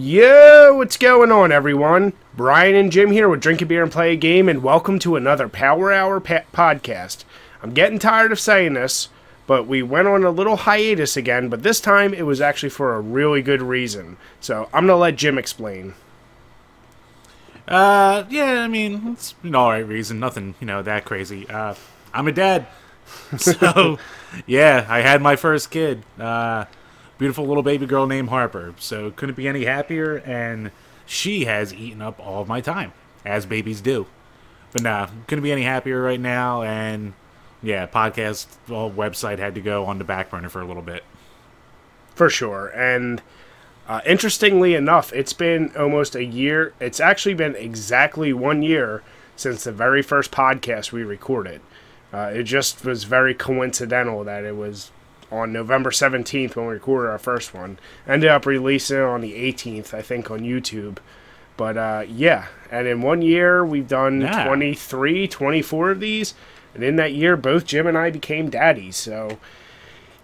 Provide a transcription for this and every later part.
Yo, what's going on, everyone? Brian and Jim here with Drink a Beer and Play a Game, and welcome to another Power Hour pa- podcast. I'm getting tired of saying this, but we went on a little hiatus again, but this time it was actually for a really good reason. So I'm going to let Jim explain. Uh, yeah, I mean, it's an alright reason. Nothing, you know, that crazy. Uh, I'm a dad. So, yeah, I had my first kid. Uh, beautiful little baby girl named Harper. So, couldn't be any happier, and she has eaten up all of my time, as babies do. But nah, couldn't be any happier right now, and yeah, podcast, well, website had to go on the back burner for a little bit. For sure. And uh, interestingly enough, it's been almost a year. It's actually been exactly one year since the very first podcast we recorded. Uh, it just was very coincidental that it was on November 17th when we recorded our first one. Ended up releasing it on the 18th, I think, on YouTube. But uh, yeah, and in one year, we've done Yeah. 23, 24 of these. And in that year, both Jim and I became daddies. So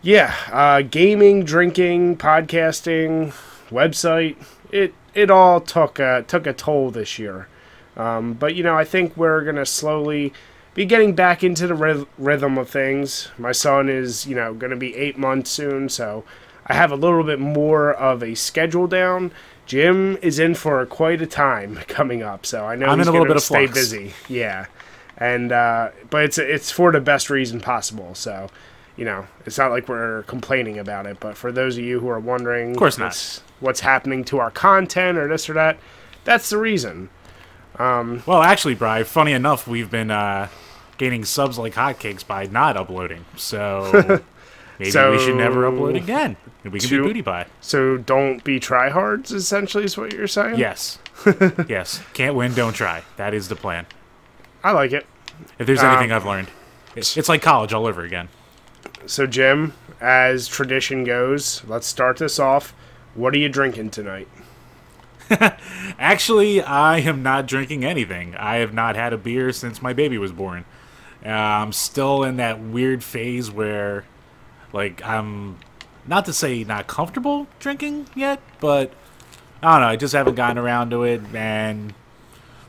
yeah, uh, gaming, drinking, podcasting, website, it it all took a, took a toll this year. Um, but you know, I think we're gonna slowly be getting back into the ryth- rhythm of things. My son is you know gonna be eight months soon, so I have a little bit more of a schedule down. Jim is in for quite a time coming up, so I know I'm he's in a little bit of stay flux. busy. Yeah, and uh, but it's it's for the best reason possible. So you know, it's not like we're complaining about it. But for those of you who are wondering, of course not. what's, what's happening to our content or this or that, that's the reason. Well, actually, Bri, funny enough, we've been uh, gaining subs like hotcakes by not uploading. So maybe we should never upload again. We can to- be booty pie. So don't be tryhards. Essentially, is what you're saying. Yes. yes. Can't win, don't try. That is the plan. I like it. If there's Um, anything I've learned, it's, it's like college all over again. So Jim, as tradition goes, let's start this off. What are you drinking tonight? Actually, I am not drinking anything. I have not had a beer since my baby was born. Uh, I'm still in that weird phase where, like, I'm not to say not comfortable drinking yet, but I don't know. I just haven't gotten around to it, and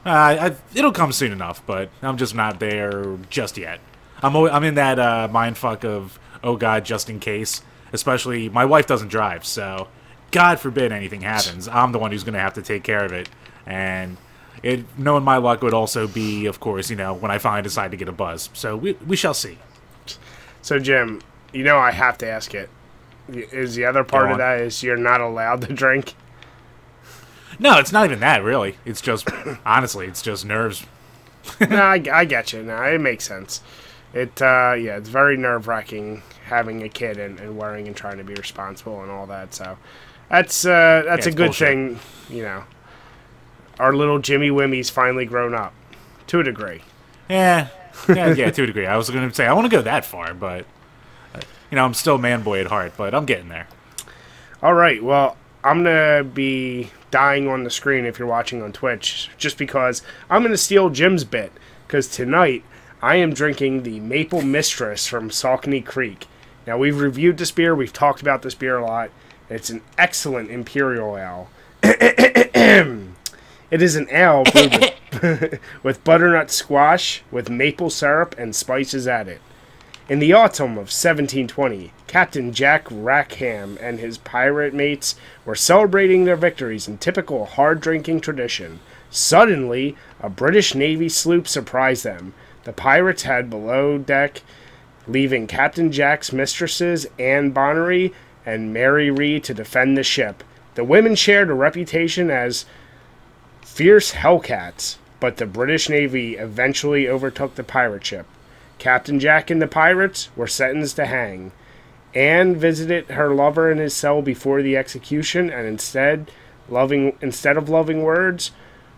uh, I, it'll come soon enough. But I'm just not there just yet. I'm al- I'm in that uh, mind fuck of oh god, just in case. Especially my wife doesn't drive, so God forbid anything happens, I'm the one who's gonna have to take care of it. And it, knowing my luck would also be, of course, you know, when I finally decide to get a buzz. So we we shall see. So Jim, you know I have to ask it. Is the other part of that is you're not allowed to drink? No, it's not even that really. It's just honestly, it's just nerves. no, I, I get you. No, it makes sense. It uh, yeah, it's very nerve wracking having a kid and, and worrying and trying to be responsible and all that. So that's uh, that's Yeah, a good bullshit. thing. You know, our little Jimmy Wimmy's finally grown up to a degree. Yeah, yeah, yeah, to a degree. I was going to say I want to go that far, but you know, I'm still man boy at heart. But I'm getting there. All right. Well, I'm gonna be dying on the screen if you're watching on Twitch, just because I'm gonna steal Jim's bit. Because tonight I am drinking the Maple Mistress from Saucony Creek. Now we've reviewed this beer. We've talked about this beer a lot. It's an excellent imperial ale. it is an ale with, with butternut squash with maple syrup and spices added. In the autumn of 1720, Captain Jack Rackham and his pirate mates were celebrating their victories in typical hard drinking tradition. Suddenly, a British Navy sloop surprised them. The pirates had below deck, leaving Captain Jack's mistresses Anne Bonnery and Mary Read to defend the ship. The women shared a reputation as fierce hellcats, but the British Navy eventually overtook the pirate ship. Captain Jack and the pirates were sentenced to hang. Anne visited her lover in his cell before the execution, and instead, loving instead of loving words,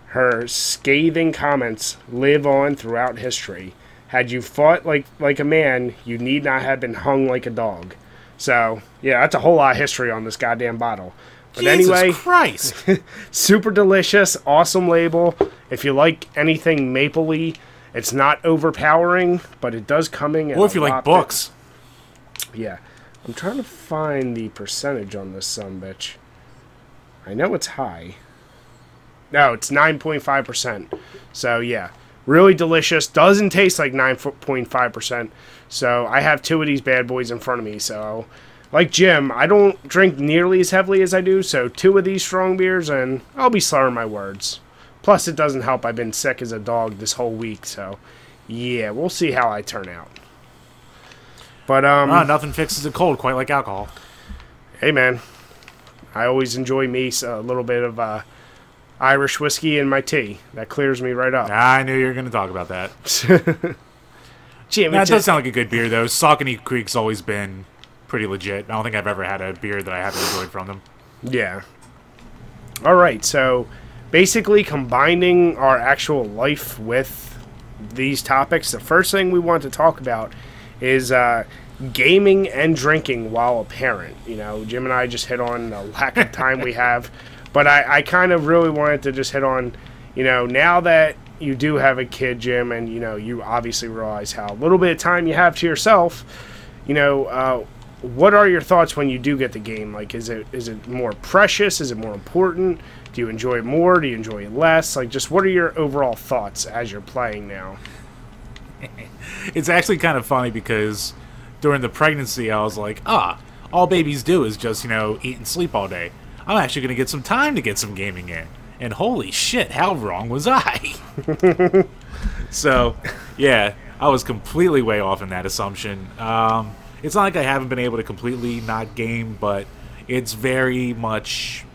her scathing comments live on throughout history. Had you fought like like a man, you need not have been hung like a dog. So yeah, that's a whole lot of history on this goddamn bottle. But Jesus anyway, Christ. super delicious, awesome label. If you like anything mapley, it's not overpowering, but it does come in. or if you like bit- books. yeah, I'm trying to find the percentage on this son bitch. I know it's high. No, it's 9.5%. So, yeah, really delicious. Doesn't taste like 9.5%. So, I have two of these bad boys in front of me. So, like Jim, I don't drink nearly as heavily as I do. So, two of these strong beers, and I'll be slurring my words. Plus, it doesn't help. I've been sick as a dog this whole week. So, yeah, we'll see how I turn out. But, um, Ah, nothing fixes a cold quite like alcohol. hey, man, I always enjoy me a little bit of, uh, Irish whiskey in my tea. That clears me right up. I knew you were going to talk about that. Jim, That does sound like a good beer, though. Saucony Creek's always been pretty legit. I don't think I've ever had a beer that I haven't enjoyed from them. yeah. All right, so basically combining our actual life with these topics, the first thing we want to talk about is uh, gaming and drinking while a parent. You know, Jim and I just hit on the lack of time we have, but I, I kind of really wanted to just hit on, you know, now that you do have a kid, Jim, and you know, you obviously realize how little bit of time you have to yourself. You know, uh, what are your thoughts when you do get the game? Like, is it is it more precious? Is it more important? Do you enjoy it more? Do you enjoy it less? Like, just what are your overall thoughts as you're playing now? It's actually kind of funny because during the pregnancy, I was like, ah, all babies do is just, you know, eat and sleep all day. I'm actually to get some time to get some gaming in. And holy shit, how wrong was I? so, yeah, I was completely way off in that assumption. Um, it's not like I haven't been able to completely not game, but it's very much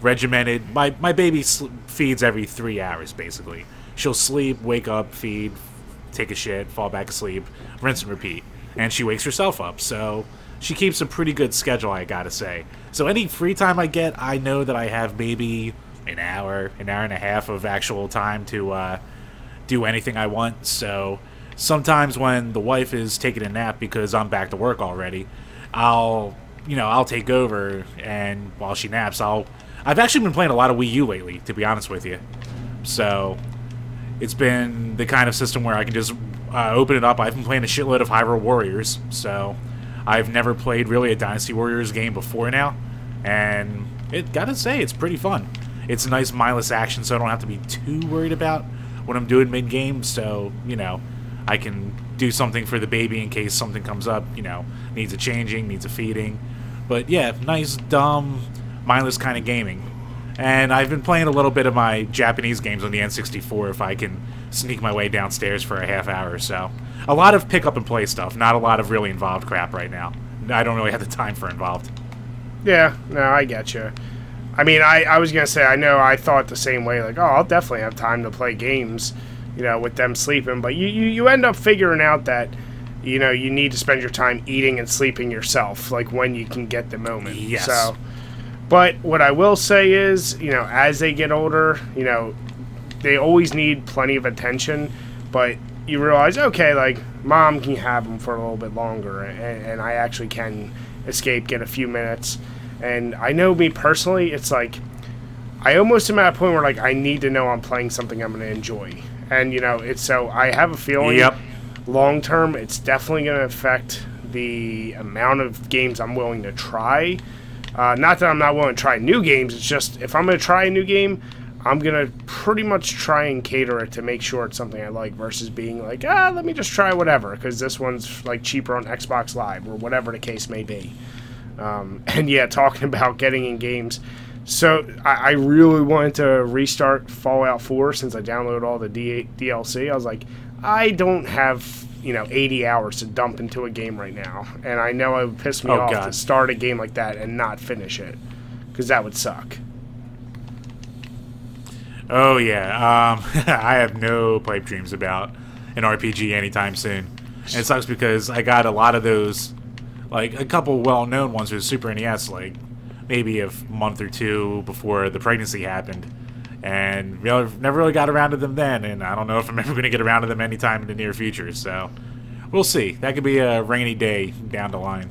regimented. My my baby sl- feeds every three hours basically. She'll sleep, wake up, feed, take a shit, fall back asleep, rinse and repeat, and she wakes herself up. So she keeps a pretty good schedule, I gotta say. So any free time I get, I know that I have maybe an hour, an hour and a half of actual time to uh, do anything I want. So sometimes when the wife is taking a nap because I'm back to work already, I'll you know I'll take over and while she naps, I'll I've actually been playing a lot of Wii U lately, to be honest with you. So it's been the kind of system where I can just uh, open it up. I've been playing a shitload of Hyrule Warriors, so I've never played really a Dynasty Warriors game before now, and it gotta say it's pretty fun. It's a nice mindless action, so I don't have to be too worried about what I'm doing mid game. So you know, I can do something for the baby in case something comes up. You know, needs a changing, needs a feeding. But yeah, nice, dumb, mindless kind of gaming. And I've been playing a little bit of my Japanese games on the N64 if I can sneak my way downstairs for a half hour or so. A lot of pick up and play stuff, not a lot of really involved crap right now. I don't really have the time for involved. Yeah, no, I get you. I mean, I, I was gonna say I know I thought the same way. Like, oh, I'll definitely have time to play games, you know, with them sleeping. But you, you, you end up figuring out that, you know, you need to spend your time eating and sleeping yourself, like when you can get the moment. Yes. So, but what I will say is, you know, as they get older, you know, they always need plenty of attention, but you realize, okay, like mom can have them for a little bit longer, and, and I actually can escape, get a few minutes. And I know me personally, it's like I almost am at a point where like I need to know I'm playing something I'm going to enjoy, and you know, it's so I have a feeling Yep. long term, it's definitely going to affect the amount of games I'm willing to try. Uh, not that I'm not willing to try new games. It's just if I'm going to try a new game, I'm going to pretty much try and cater it to make sure it's something I like versus being like, ah, let me just try whatever because this one's like cheaper on Xbox Live or whatever the case may be. Um, and yeah, talking about getting in games. So I, I really wanted to restart Fallout 4 since I downloaded all the D- DLC. I was like, I don't have you know 80 hours to dump into a game right now, and I know it would piss me Oh, off God. to start a game like that and not finish it because that would suck. Oh yeah, um, I have no pipe dreams about an RPG anytime soon. And it sucks because I got a lot of those, like a couple well-known ones with Super NES, like maybe a month or two before the pregnancy happened, and never really got around to them then. And I don't know if I'm ever going to get around to them anytime in the near future. So we'll see. That could be a rainy day down the line.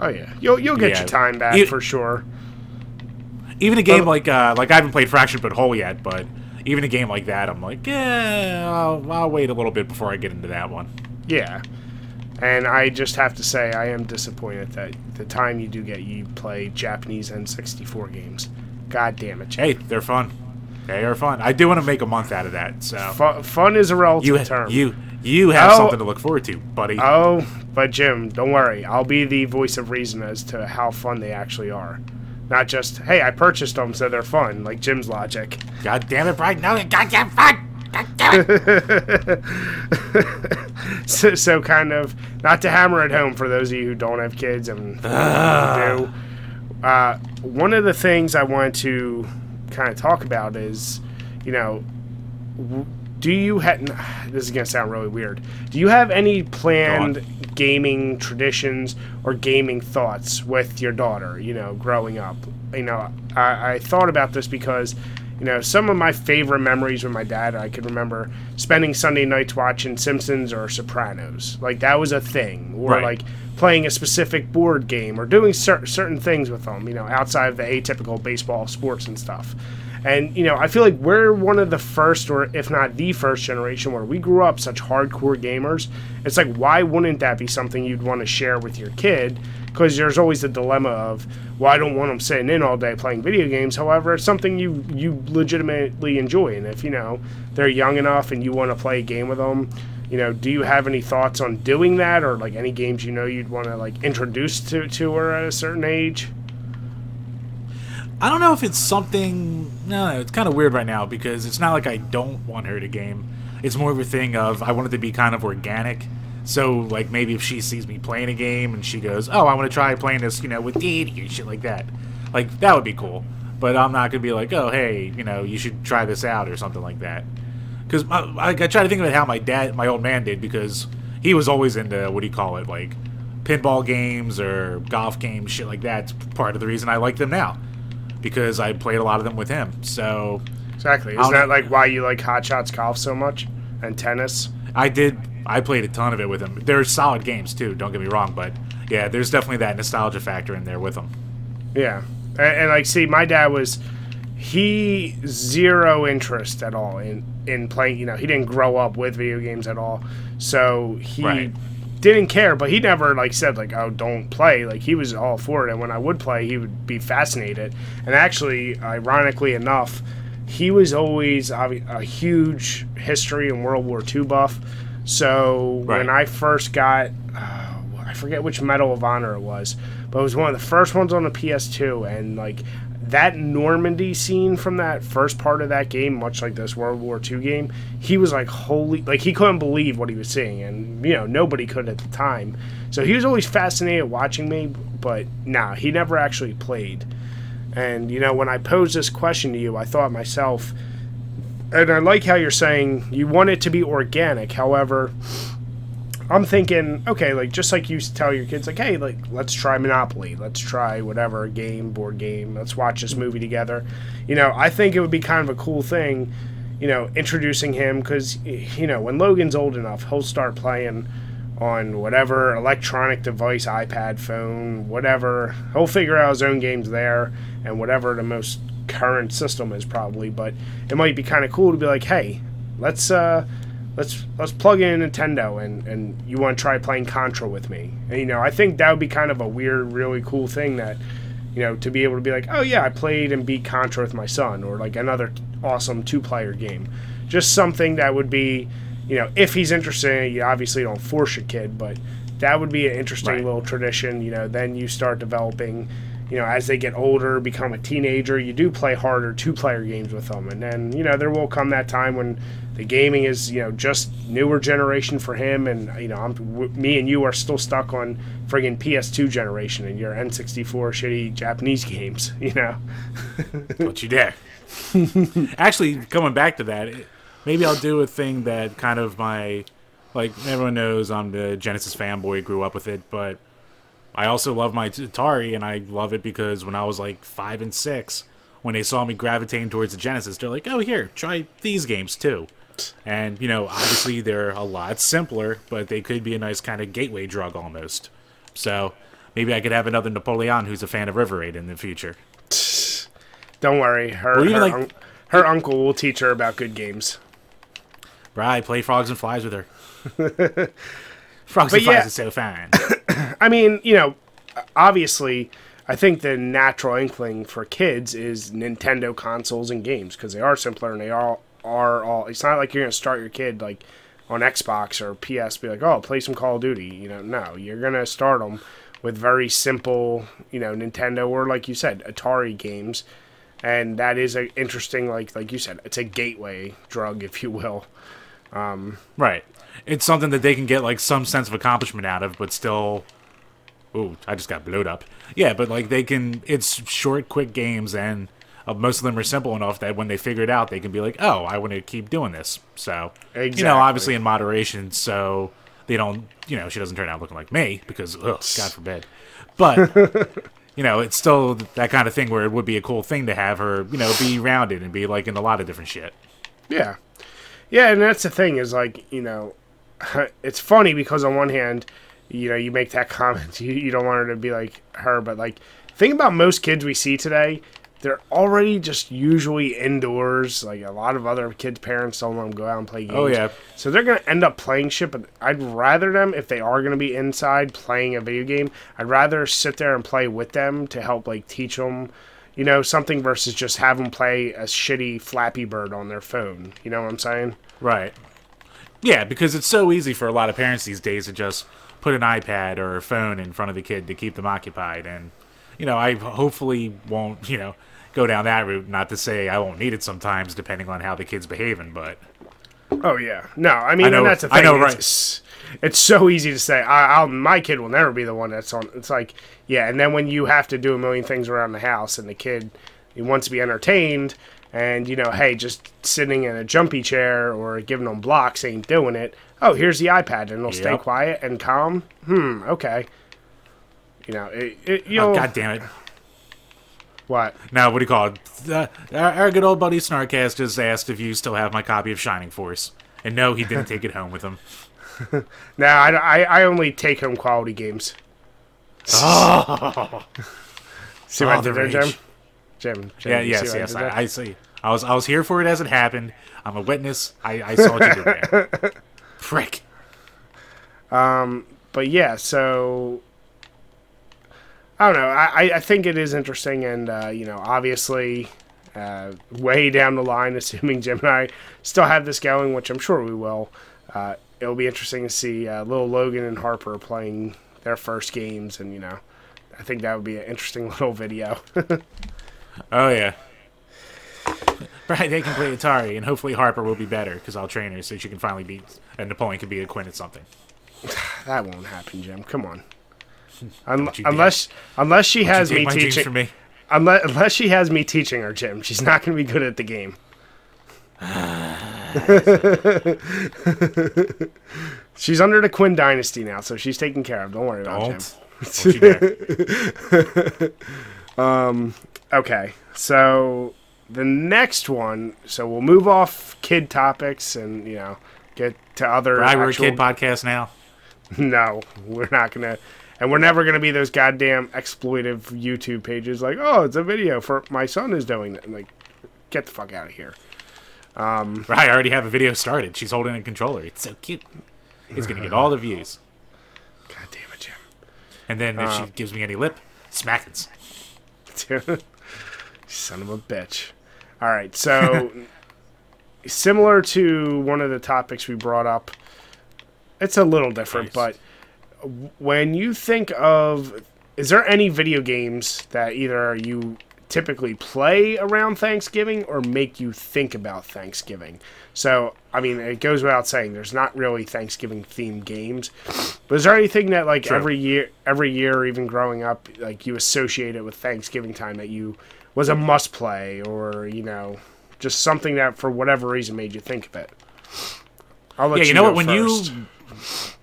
Oh yeah, you'll you'll get Yeah. your time back for sure. Even a game Oh. like uh, like I haven't played Fractured But Whole yet, but even a game like that, I'm like, yeah, I'll, I'll wait a little bit before I get into that one. Yeah. And I just have to say, I am disappointed that the time you do get, you play Japanese N64 games. God damn it. Chip. Hey, they're fun. They are fun. I do want to make a month out of that. So Fu- fun is a relative you term. you you have Oh. something to look forward to, buddy. Oh, but Jim, don't worry. I'll be the voice of reason as to how fun they actually are. Not just, hey, I purchased them, so they're fun, like Jim's logic. God damn it, Brian! No, goddamn fun. God damn it. So, so kind of, not to hammer it home for those of you who don't have kids and do. Uh, one of the things I wanted to kind of talk about is, you know, do you have? This is gonna sound really weird. Do you have any planned gaming traditions or gaming thoughts with your daughter? You know, growing up. You know, I, I thought about this because, you know, some of my favorite memories with my dad, I could remember spending Sunday nights watching Simpsons or Sopranos. Like that was a thing, or Right. like playing a specific board game or doing cer- certain things with them. You know, outside of the atypical baseball sports and stuff. And you know, I feel like we're one of the first, or if not the first generation, where we grew up such hardcore gamers. It's like, why wouldn't that be something you'd want to share with your kid? Because there's always the dilemma of, well, I don't want them sitting in all day playing video games. However, it's something you you legitimately enjoy, and if you know they're young enough and you want to play a game with them, you know, do you have any thoughts on doing that, or like any games you know you'd want to like introduce to to her at a certain age? I don't know if it's something. No, it's kind of weird right now because it's not like I don't want her to game. It's more of a thing of I want it to be kind of organic. So, like, maybe if she sees me playing a game and she goes, "Oh, I want to try playing this," you know, with Dee or shit like that, like that would be cool. But I'm not gonna be like, "Oh, hey, you know, you should try this out" or something like that. Because I, I, I try to think about how my dad, my old man, did because he was always into what do you call it, like pinball games or golf games, shit like that. It's part of the reason I like them now because I played a lot of them with him. So Exactly. Isn't that like why you like Hot Shots golf so much and tennis? I did. I played a ton of it with him. They're solid games too. Don't get me wrong, but yeah, there's definitely that nostalgia factor in there with them. Yeah, and, and like, see, my dad was he zero interest at all in in playing. You know, he didn't grow up with video games at all, so he Right. Didn't care. But he never like said like, "Oh, don't play." Like he was all for it, and when I would play, he would be fascinated. And actually, ironically enough, he was always a huge history and World War II buff. So when I first got, uh, I forget which Medal of Honor it was, but it was one of the first ones on the PS2, and like that Normandy scene from that first part of that game, much like this World War II game, he was like holy, like he couldn't believe what he was seeing, and you know nobody could at the time. So he was always fascinated watching me, but nah, he never actually played. And you know, when I posed this question to you, I thought myself, and I like how you're saying you want it to be organic. However, I'm thinking, okay, like just like you tell your kids, like, hey, like let's try Monopoly, let's try whatever game, board game, let's watch this movie together. You know, I think it would be kind of a cool thing, you know, introducing him because you know when Logan's old enough, he'll start playing on whatever electronic device, iPad, phone, whatever. He'll figure out his own games there and whatever the most current system is probably. But it might be kind of cool to be like, hey, let's uh, let's let's plug in a Nintendo and and you want to try playing Contra with me. And you know, I think that would be kind of a weird, really cool thing that you know to be able to be like, oh yeah, I played and beat Contra with my son, or like another awesome two-player game. Just something that would be, you know, if he's interested in it, you obviously don't force your kid, but that would be an interesting Right. little tradition. You know, then you start developing. You know, as they get older, become a teenager, you do play harder two-player games with them, and then you know there will come that time when the gaming is you know just newer generation for him, and you know I'm, w- me and you are still stuck on friggin' PS2 generation and your N64 shitty Japanese games. You know, Don't you dare. Actually, coming back to that, maybe I'll do a thing that kind of my like everyone knows I'm the Genesis fanboy, grew up with it, but I also love my Atari, and I love it because when I was like five and six, when they saw me gravitating towards the Genesis, they're like, "Oh, here, try these games too." And you know, obviously they're a lot simpler, but they could be a nice kind of gateway drug almost. So maybe I could have another Napoleon who's a fan of River Raid in the future. don't worry, her Well, her, like- un- her uncle will teach her about good games. Right, play frogs and flies with her. frogs But and flies is so fun. I mean, you know, obviously, I think the natural inkling for kids is Nintendo consoles and games because they are simpler and they are are all. It's not like you're gonna start your kid like on Xbox or PS, be like, oh, play some Call of Duty. You know, no, you're gonna start them with very simple, you know, Nintendo or like you said, Atari games, and that is a interesting, like like you said, it's a gateway drug, if you will. Um, right. It's something that they can get like some sense of accomplishment out of, but still. Ooh, I just got blowed up. Yeah, but like they can. It's short, quick games, and uh, most of them are simple enough that when they figure it out, they can be like, "Oh, I want to keep doing this." So, you know, obviously in moderation, so they don't. You know, she doesn't turn out looking like me because, ugh, God forbid. But you know, it's still that kind of thing where it would be a cool thing to have her, you know, be rounded and be like in a lot of different shit. Yeah. Yeah, and that's the thing is like, you know, it's funny because on one hand, you know, you make that comment, you, you don't want her to be like her, but like, think about most kids we see today, they're already just usually indoors. Like a lot of other kids' parents don't let them go out and play oh, games. Oh, yeah. So they're gonna end up playing shit. But I'd rather them if they are gonna be inside playing a video game. I'd rather sit there and play with them to help like teach them, you know, something versus just have them play a shitty Flappy Bird on their phone. You know what I'm saying? Right. Yeah, because it's so easy for a lot of parents these days to just put an iPad or a phone in front of the kid to keep them occupied. And, you know, I hopefully won't, you know, go down that route. Not to say I won't need it sometimes, depending on how the kid's behaving, but. Oh yeah, no, I mean, I know- and that's the thing. I know, it's, right. It's, it's so easy to say. I, I'll, my kid will never be the one that's on. It's like, yeah, and then when you have to do a million things around the house, and the kid he wants to be entertained, and you know, hey, just sitting in a jumpy chair or giving them blocks ain't doing it. Oh, here's the iPad, and it'll stay quiet and calm. Hmm, okay. You know, it, it, you'll Oh, God damn it. What? Now, what do you call it? Uh, our, good old buddy Snarkcast just asked if you still have my copy of Shining Force. And no, he didn't take it home with him. No, I, I, I only take home quality games. Oh, See what Oh, I did the there, Jim? Jim, Jim yeah, see yes, I yes. I, I see. I was, I was here for it as it happened. I'm a witness. I, I saw what you did there. Prick. but yeah, so I don't know. I, I- think it is interesting, and uh, you know, obviously, uh, way down the line, assuming Jim and I still have this going, which I'm sure we will. Uh, it'll be interesting to see uh, little Logan and Harper playing their first games, and you know, I think that would be an interesting little video. Oh, yeah. Right, they can play Atari, and hopefully Harper will be better because I'll train her so she can finally beat, and Napoleon can be a Quinn at something. that won't happen, Jim. Come on. Un- unless unless she has me teaching, me. unless unless she has me teaching her, Jim, she's not going to be good at the game. she's under the Quinn dynasty now, so she's taken care of. Don't worry about Jim. Don't. Don't you dare. Um, okay, so the next one. So we'll move off kid topics and you know get to other. We're a actual- kid podcast now. No, we're not gonna, and we're never gonna be those goddamn exploitive YouTube pages like, oh, it's a video for my son is doing it. Like, get the fuck out of here. Right, I already have a video started. She's holding a controller. It's so cute. It's gonna get all the views. God damn it, Jim. And then if Uh. she gives me any lip, smackins. Son of a bitch. All right, so similar to one of the topics we brought up, it's a little different, Nice. but when you think of, is there any video games that either you typically play around Thanksgiving or make you think about Thanksgiving? So, I mean, it goes without saying, there's not really Thanksgiving themed games. But is there anything that, like, True. every year, every year, or even growing up, like you associate it with Thanksgiving time that you was a must play, or you know, just something that for whatever reason made you think of it? I'll let Yeah, you know what? When first. you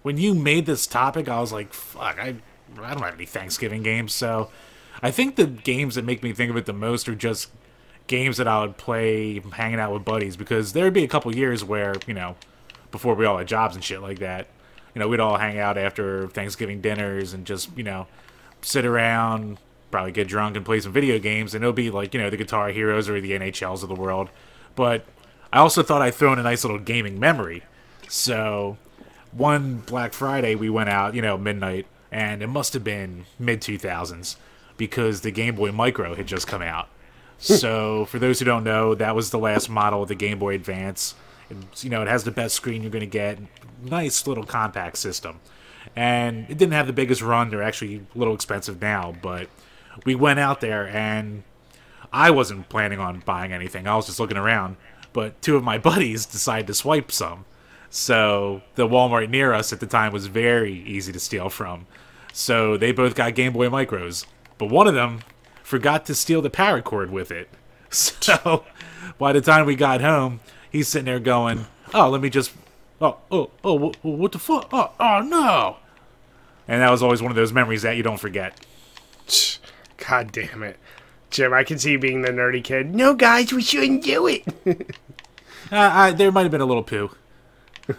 when you made this topic, I was like, "Fuck, I I don't have any Thanksgiving games." So, I think the games that make me think of it the most are just games that I would play hanging out with buddies because there'd be a couple years where you know before we all had jobs and shit like that, you know, we'd all hang out after Thanksgiving dinners and just you know sit around, probably get drunk and play some video games, and it'll be like you know the Guitar Heroes or the NHLs of the world. But I also thought I'd throw in a nice little gaming memory. So one Black Friday we went out, you know, midnight, and it must have been mid two thousands. because the Game Boy Micro had just come out. Hmm. so, for those who don't know, that was the last model of the Game Boy Advance. And, you know, it has the best screen you're going to get. Nice little compact system. And it didn't have the biggest run. They're actually a little expensive now, but we went out there and I wasn't planning on buying anything. I was just looking around. But two of my buddies decided to swipe some. So the Walmart near us at the time was very easy to steal from. So they both got Game Boy Micros. But one of them forgot to steal the power cord with it. So by the time we got home, he's sitting there going, "Oh, let me just oh oh oh what, what the fuck? Oh oh no!" And that was always one of those memories that you don't forget. God damn it. Jim, I can see you being the nerdy kid. No, guys, we shouldn't do it. Uh, I, there might have been a little poo.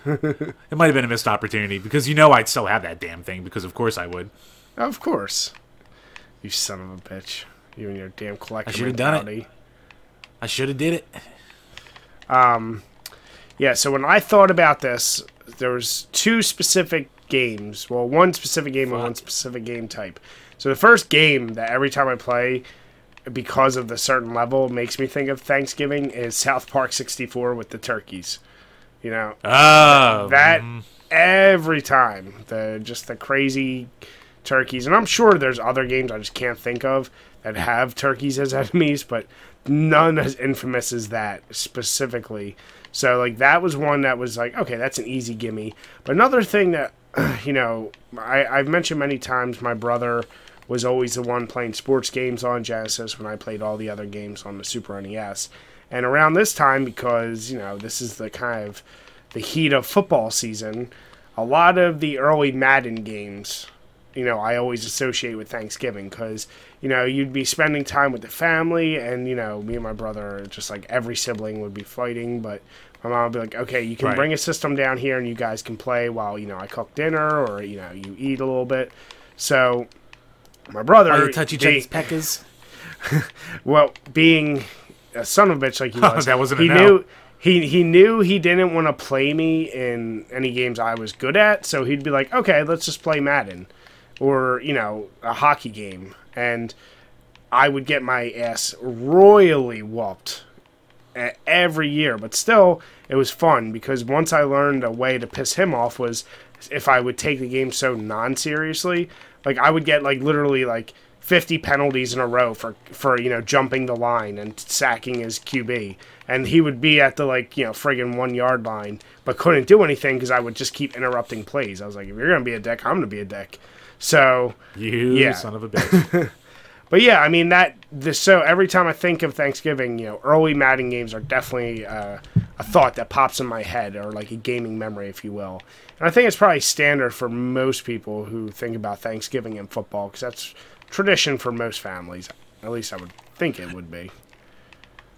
It might have been a missed opportunity because you know I'd still have that damn thing because of course I would. of course. You son of a bitch. You and your damn collection. I should've done it. I should have did it. Um Yeah, so when I thought about this, there was two specific games. Well, one specific game and one specific game type. So the first game that every time I play, because of the certain level, makes me think of Thanksgiving is South Park 64 with the turkeys. You know, Oh, that mm-hmm. every time the just the crazy turkeys and i'm sure there's other games i just can't think of that have turkeys as enemies but none as infamous as that specifically. So like that was one that was like okay that's an easy gimme. But another thing that you know I, i've mentioned many times my brother was always the one playing sports games on genesis when i played all the other games on the super nes and around this time because you know this is the kind of the heat of football season, a lot of the early Madden games, you know, I always associate with Thanksgiving because, you know, you'd be spending time with the family, and, you know, me and my brother, just like every sibling would be fighting, but my mom would be like, okay, you can Right. bring a system down here and you guys can play while, you know, I cook dinner or, you know, you eat a little bit. So, my brother. All you touch each other's peckers. well, being a son of a bitch like he was, That wasn't he no. knew he he knew he didn't want to play me in any games I was good at, so he'd be like, "Okay, let's just play Madden," or you know, a hockey game, and I would get my ass royally whooped every year. But still, it was fun because once I learned a way to piss him off was if I would take the game so non-seriously, like I would get like literally like 50 penalties in a row for for you know jumping the line and sacking his QB, and he would be at the like you know friggin' one yard line, but couldn't do anything because I would just keep interrupting plays. I was like, if you're gonna be a dick, I'm gonna be a dick. So You Yeah. son of a bitch. but yeah, I mean that. This, so every time I think of Thanksgiving, you know, early Madden games are definitely uh, a thought that pops in my head, or like a gaming memory, if you will. And I think it's probably standard for most people who think about Thanksgiving and football, because that's tradition for most families. At least I would think it would be.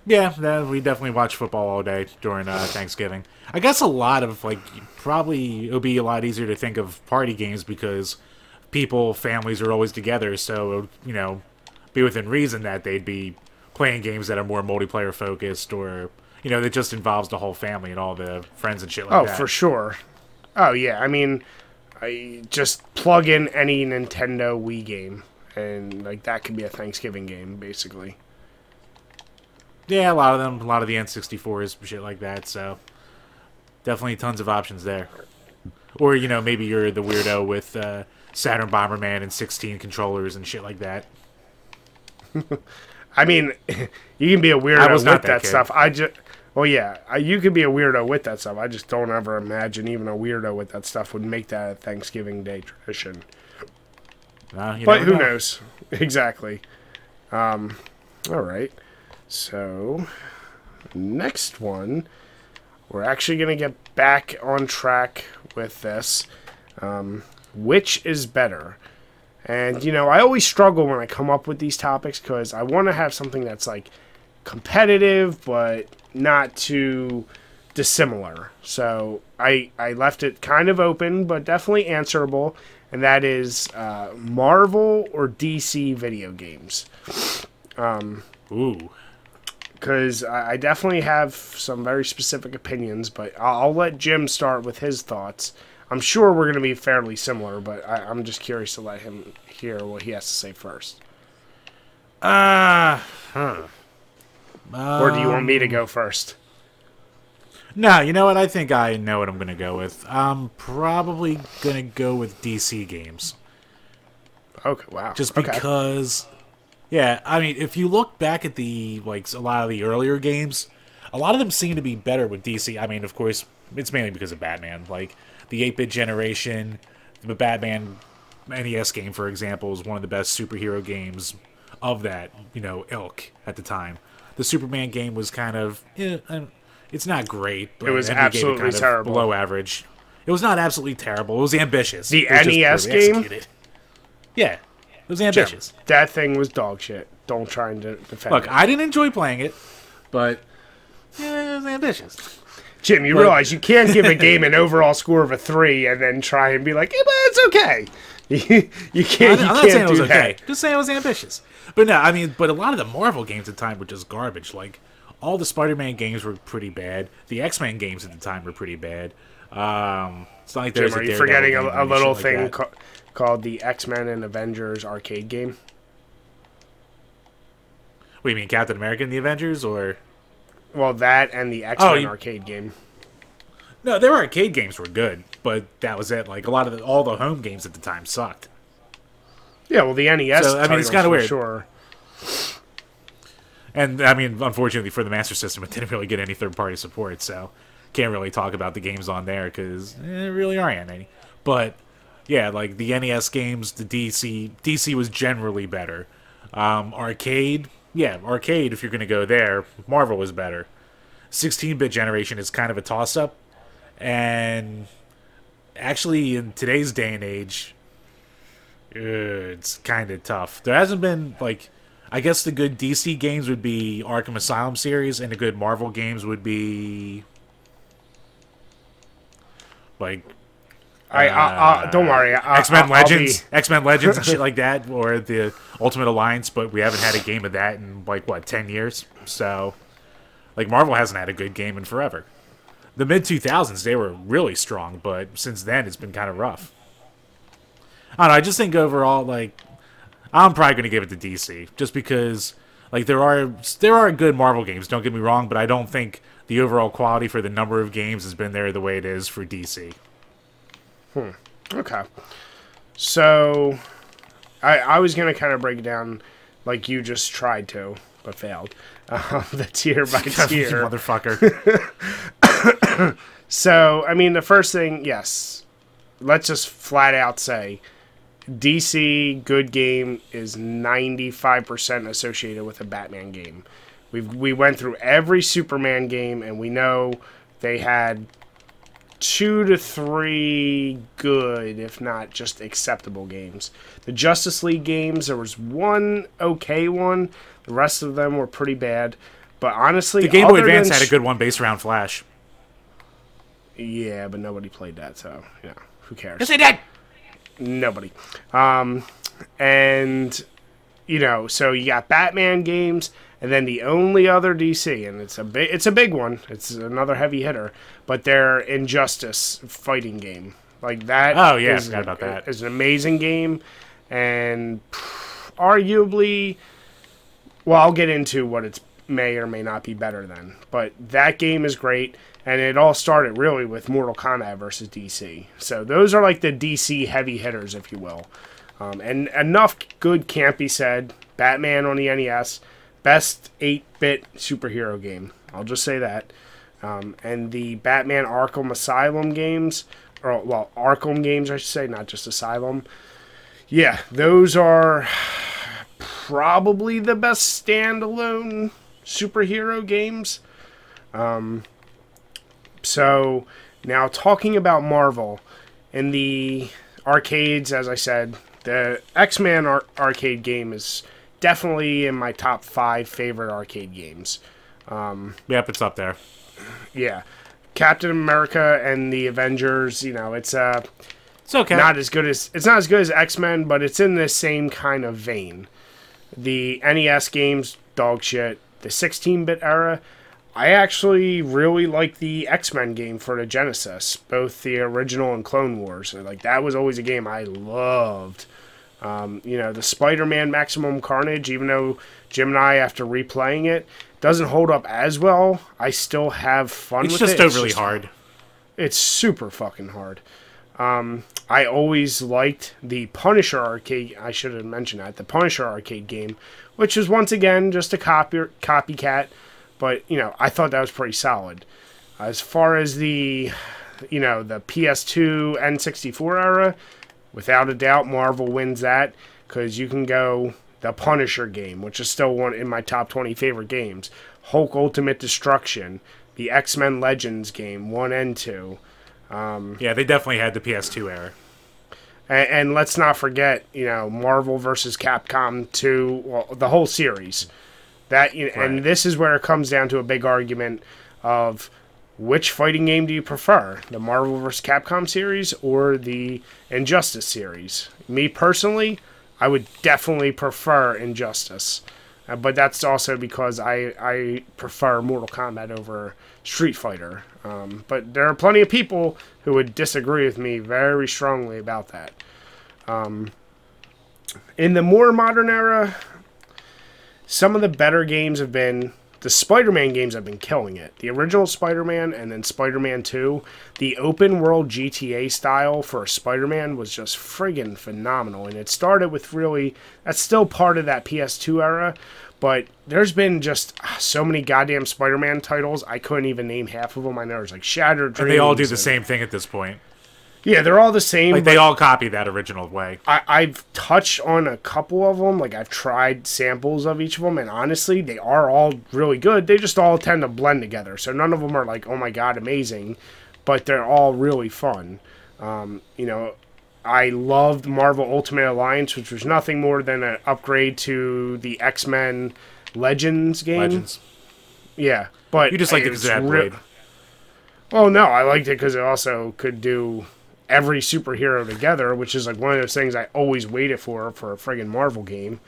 yeah, we definitely watch football all day during uh, Thanksgiving. I guess a lot of like probably it'll be a lot easier to think of party games because people, families are always together, so it would, you know, be within reason that they'd be playing games that are more multiplayer focused or you know that just involves the whole family and all the friends and shit like Oh, that. for sure. Oh yeah, I mean, I just plug in any Nintendo Wii game, and like that could be a Thanksgiving game, basically. Yeah, a lot of them, a lot of the N64s, shit like that. So definitely tons of options there. Or you know, maybe you're the weirdo with uh, Saturn Bomberman and 16 controllers and shit like that. I mean, you can be a weirdo I was with not that, that stuff. I just, well, yeah, I, you could be a weirdo with that stuff. I just don't ever imagine even a weirdo with that stuff would make that a Thanksgiving Day tradition. Uh, But who know. knows? Exactly. Um, all right. So, next one, we're actually going to get back on track with this. Um, which is better? And, you know, I always struggle when I come up with these topics because I want to have something that's like competitive, but not too dissimilar. So I, I left it kind of open, but definitely answerable. And that is uh, Marvel or DC video games. Ooh, Because I, I definitely have some very specific opinions, but I'll, I'll let Jim start with his thoughts. I'm sure we're going to be fairly similar, but I, I'm just curious to let him hear what he has to say first. Uh, huh. or do you want Um, me to go first? No, you know what? I think I know what I'm going to go with. I'm probably going to go with DC games. Okay, wow. Just Okay. because. Yeah, I mean, if you look back at the, like, a lot of the earlier games, a lot of them seem to be better with DC. I mean, of course, it's mainly because of Batman. Like, the 8 bit generation, the Batman NES game, for example, is one of the best superhero games of that, you know, ilk at the time. The Superman game was kind of, eh, it's not great. But it was absolutely terrible. below average. It was not absolutely terrible. It was ambitious. The was NES game? executed. Yeah, it was Jim, ambitious. that thing was dog shit. Don't try and defend Look, it. I didn't enjoy playing it, but yeah, it was ambitious. Jim, you but- realize you can't give a game an overall score of a three and then try and be like, yeah, but it's okay. you you can't. I'm you not can't saying it was okay. that. Just saying it was ambitious. But no, I mean, but a lot of the Marvel games at the time were just garbage. Like all the Spider-Man games were pretty bad. The X-Men games at the time were pretty bad. Um, it's not like Jim, there's are you forgetting a, a little shit like thing ca- called the X Men and Avengers arcade game? What do you mean, Captain America and the Avengers, or Well, that and the X Men Oh, you- arcade game. no? Their arcade games were good, but that was it. Like a lot of the, all the home games at the time sucked. Yeah, well, the NES. So, I mean, it's kinda weird. Sure. And I mean, unfortunately for the Master System, it didn't really get any third-party support, so can't really talk about the games on there because there really aren't any. But yeah, like the NES games, the DC DC was generally better. Um, arcade, yeah, arcade. If you're gonna go there, Marvel was better. 16-bit generation is kind of a toss-up, and actually in today's day and age, uh, it's kind of tough. There hasn't been like, I guess the good DC games would be Arkham Asylum series, and the good Marvel games would be like I, I, I uh, don't worry. X Men I'll be- Legends, X Men Legends, and shit like that, or the Ultimate Alliance. But we haven't had a game of that in like what ten years. So, like Marvel hasn't had a good game in forever. The mid two thousands they were really strong, but since then it's been kind of rough. I don't know. I just think overall, like, I'm probably going to give it to DC just because, like, there are there are good Marvel games. Don't get me wrong, but I don't think the overall quality for the number of games has been there the way it is for DC. Hmm. Okay. So, I I was gonna kind of break down, like you just tried to, but failed. Um, the tier by tier. motherfucker. So, I mean, the first thing, yes, let's just flat out say DC good game is 95% associated with a Batman game. we we went through every Superman game and we know they had two to three good, if not just acceptable games. The Justice League games, there was one okay one. The rest of them were pretty bad. But honestly, The Game Boy Advance had a good one based around Flash. Yeah, but nobody played that, so yeah, who cares? Yes, they did. Nobody. Um, and you know, so you got Batman games, and then the only other DC, and it's a big, it's a big one. It's another heavy hitter, but their Injustice fighting game, like that. Oh, yeah, I forgot about that. Is an amazing game, and arguably, well, I'll get into what it's may or may not be better than, but that game is great. And it all started really with Mortal Kombat versus DC. So those are like the DC heavy hitters, if you will. Um, and enough good can't be said. Batman on the NES, best 8 bit superhero game. I'll just say that. Um, and the Batman Arkham Asylum games, or well, Arkham games, I should say, not just Asylum. Yeah, those are probably the best standalone superhero games. Um, so now talking about Marvel in the arcades, as I said, the X Men ar- arcade game is definitely in my top five favorite arcade games. Um, Yep, it's up there. Yeah, Captain America and the Avengers. You know, it's uh It's okay. not as good as it's not as good as X Men, but it's in the same kind of vein. The NES games, dog shit. The 16-bit era, I actually really like the X Men game for the Genesis, both the original and Clone Wars. Like that was always a game I loved. Um, you know, the Spider-Man Maximum Carnage, even though Jim and I, after replaying it, doesn't hold up as well, I still have fun It's just it. overly hard. It's super fucking hard. Um, I always liked the Punisher arcade. I should have mentioned that the Punisher arcade game, which is once again just a copy copycat, but you know I thought that was pretty solid. As far as the, you know, the PS2 N64 era, without a doubt, Marvel wins that because you can go the Punisher game, which is still one in my top 20 favorite games, Hulk Ultimate Destruction, the X Men Legends game, 1 and 2. Um, yeah, they definitely had the PS2 era. And, and let's not forget, you know, Marvel versus Capcom 2, well, the whole series. That you Right. and this is where it comes down to a big argument of which fighting game do you prefer, the Marvel vs. Capcom series or the Injustice series? Me personally, I would definitely prefer Injustice, uh, but that's also because I I prefer Mortal Kombat over Street Fighter. Um, but there are plenty of people who would disagree with me very strongly about that. Um, in the more modern era, some of the better games have been the Spider-Man games have been killing it. The original Spider-Man and then Spider-Man 2, the open world GTA style for Spider-Man was just friggin' phenomenal and it started with really that's still part of that PS2 era, but there's been just ah, so many goddamn Spider-Man titles, I couldn't even name half of them. I know there's like Shattered Dreams. And they all do the and- same thing at this point. Yeah, they're all the same. Like they all copy that original way. I, I've touched on a couple of them. Like I've tried samples of each of them, and honestly, they are all really good. They just all tend to blend together. So none of them are like, oh my god, amazing, but they're all really fun. Um, you know, I loved Marvel Ultimate Alliance, which was nothing more than an upgrade to the X Men Legends game. Legends. Yeah, but You just liked it it's because it had re- Blade. well, no, I liked it because it also could do every superhero together, which is like one of those things I always waited for for a friggin' Marvel game.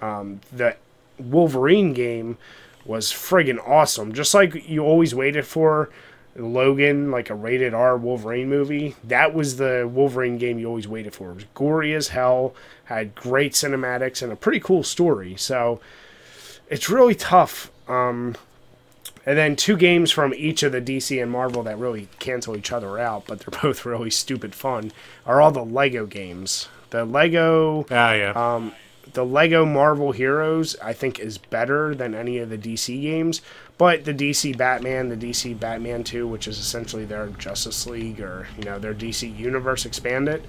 Um, the Wolverine game was friggin' awesome, just like you always waited for Logan, like a rated R Wolverine movie. That was the Wolverine game you always waited for. It was gory as hell, had great cinematics, and a pretty cool story. So it's really tough. Um, and then two games from each of the DC and Marvel that really cancel each other out, but they're both really stupid fun, are all the Lego games. The Lego Ah, yeah. Um, the Lego Marvel Heroes, I think, is better than any of the DC games. But the DC Batman, the DC Batman 2, which is essentially their Justice League or, you know, their DC Universe expanded,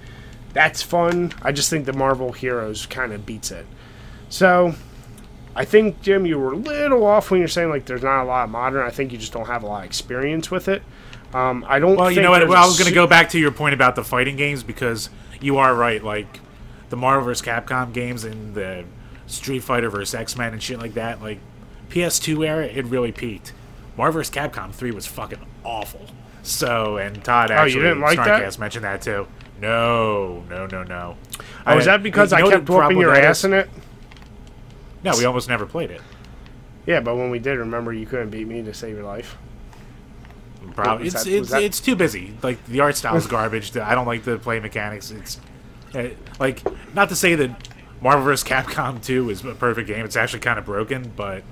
that's fun. I just think the Marvel Heroes kind of beats it. So, I think, Jim, you were a little off when you're saying, like, there's not a lot of modern. I think you just don't have a lot of experience with it. Um, I don't Well, you know what? Well, I was going to go back to your point about the fighting games because you are right. Like the Marvel vs. Capcom games and the Street Fighter vs. X Men and shit like that. Like PS2 era, it really peaked. Marvel vs. Capcom 3 was fucking awful. So, and Todd actually, Oh, you didn't like that? Mentioned that too. No, no, no, no. Oh, is that because you I kept whooping your ass in it? No, we almost never played it. Yeah, but when we did, remember you couldn't beat me to save your life. Probably it's that- it's, that- it's too busy. Like the art style is garbage. I don't like the play mechanics. It's uh, like not to say that Marvel vs. Capcom 2 is a perfect game. It's actually kind of broken, but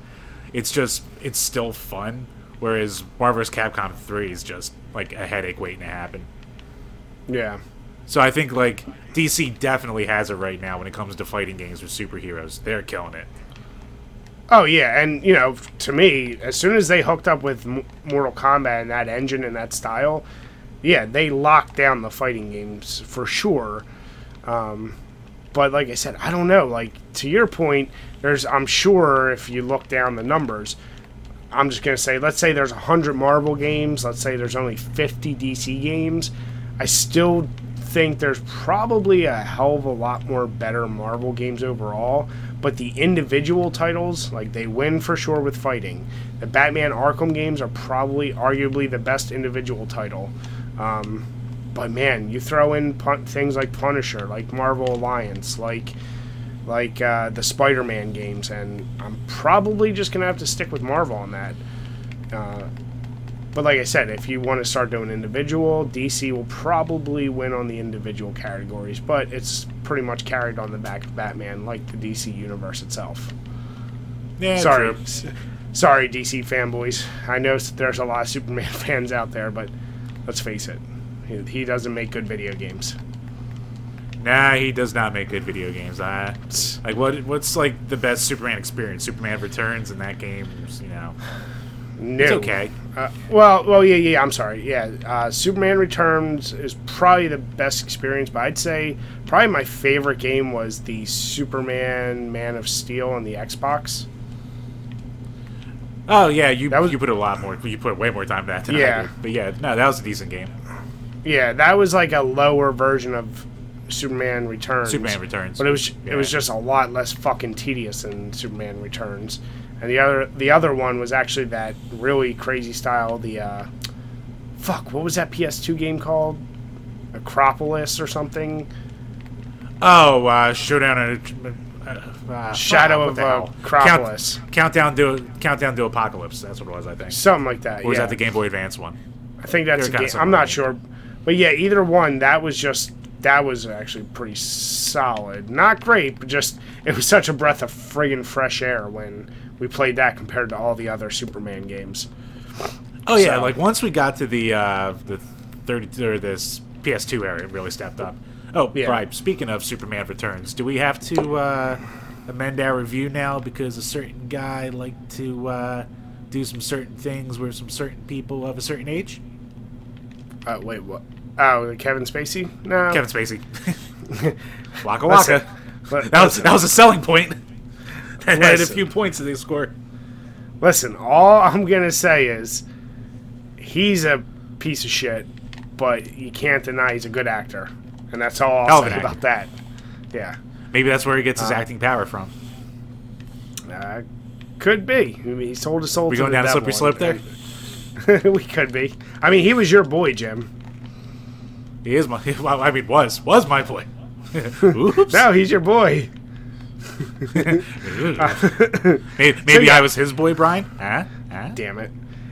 it's just it's still fun. Whereas Marvel vs. Capcom 3 is just like a headache waiting to happen. Yeah. So I think like DC definitely has it right now when it comes to fighting games with superheroes. They're killing it. Oh yeah, and you know, to me, as soon as they hooked up with Mortal Kombat and that engine and that style, yeah, they locked down the fighting games for sure. Um, but like I said, I don't know. Like to your point, there's I'm sure if you look down the numbers, I'm just gonna say, let's say there's hundred Marvel games, let's say there's only 50 DC games. I still think there's probably a hell of a lot more better Marvel games overall, but the individual titles, like they win for sure with fighting. The Batman Arkham games are probably arguably the best individual title. Um, but man, you throw in pun- things like Punisher, like Marvel Alliance, like like uh, the Spider-Man games, and I'm probably just gonna have to stick with Marvel on that. Uh, but like I said, if you want to start doing individual, DC will probably win on the individual categories, but it's pretty much carried on the back of Batman, like the DC universe itself. Yeah, Sorry, sorry, DC fanboys. I know there's a lot of Superman fans out there, but let's face it, he, he doesn't make good video games. Nah, he does not make good video games. Uh, like what? What's like the best Superman experience? Superman Returns, and that game, you know, No. it's okay. Uh, well, well, yeah, yeah. I'm sorry. Yeah, uh, Superman Returns is probably the best experience, but I'd say probably my favorite game was the Superman Man of Steel on the Xbox. Oh yeah, you That was- you put a lot more. You put way more time to that than Yeah. But yeah, no, that was a decent game. Yeah, that was like a lower version of Superman Returns. Superman Returns. but it was it was just a lot less fucking tedious than Superman Returns. And the other the other one was actually that really crazy style. The uh, fuck, what was that PS2 game called? Acropolis or something? Oh, uh, Showdown at uh, uh, Shadow of hell? Acropolis. Count, countdown to Countdown to Apocalypse. That's what it was, I think. Something like that. Or was yeah. that the Game Boy Advance one? I think that's a game. I'm not right? sure, but yeah, either one. That was just that was actually pretty solid. Not great, but just it was such a breath of friggin' fresh air when we played that compared to all the other Superman games. Oh yeah, So- like once we got to the uh, the thirty or this PS2 era, it really stepped up. Oh, Yeah. right. Speaking of Superman Returns, do we have to uh, amend our review now because a certain guy liked to uh, do some certain things with some certain people of a certain age? Uh, wait, what? Oh, Kevin Spacey? No, Kevin Spacey. Waka waka. That was that was a selling point. That added a few points to the score. Listen, all I'm gonna say is he's a piece of shit, but you can't deny he's a good actor, and that's all I'll of say about that. Yeah. Maybe that's where he gets his Uh, acting power from. Uh, could be. I mean, he sold his soul We to going the down a devil slippery slope there? we could be. I mean, he was your boy, Jim. He is my. Well, I mean, was was my boy. Oops. No, he's your boy. Uh, maybe maybe yeah. I was his boy, Brian. Huh? Huh? Damn it.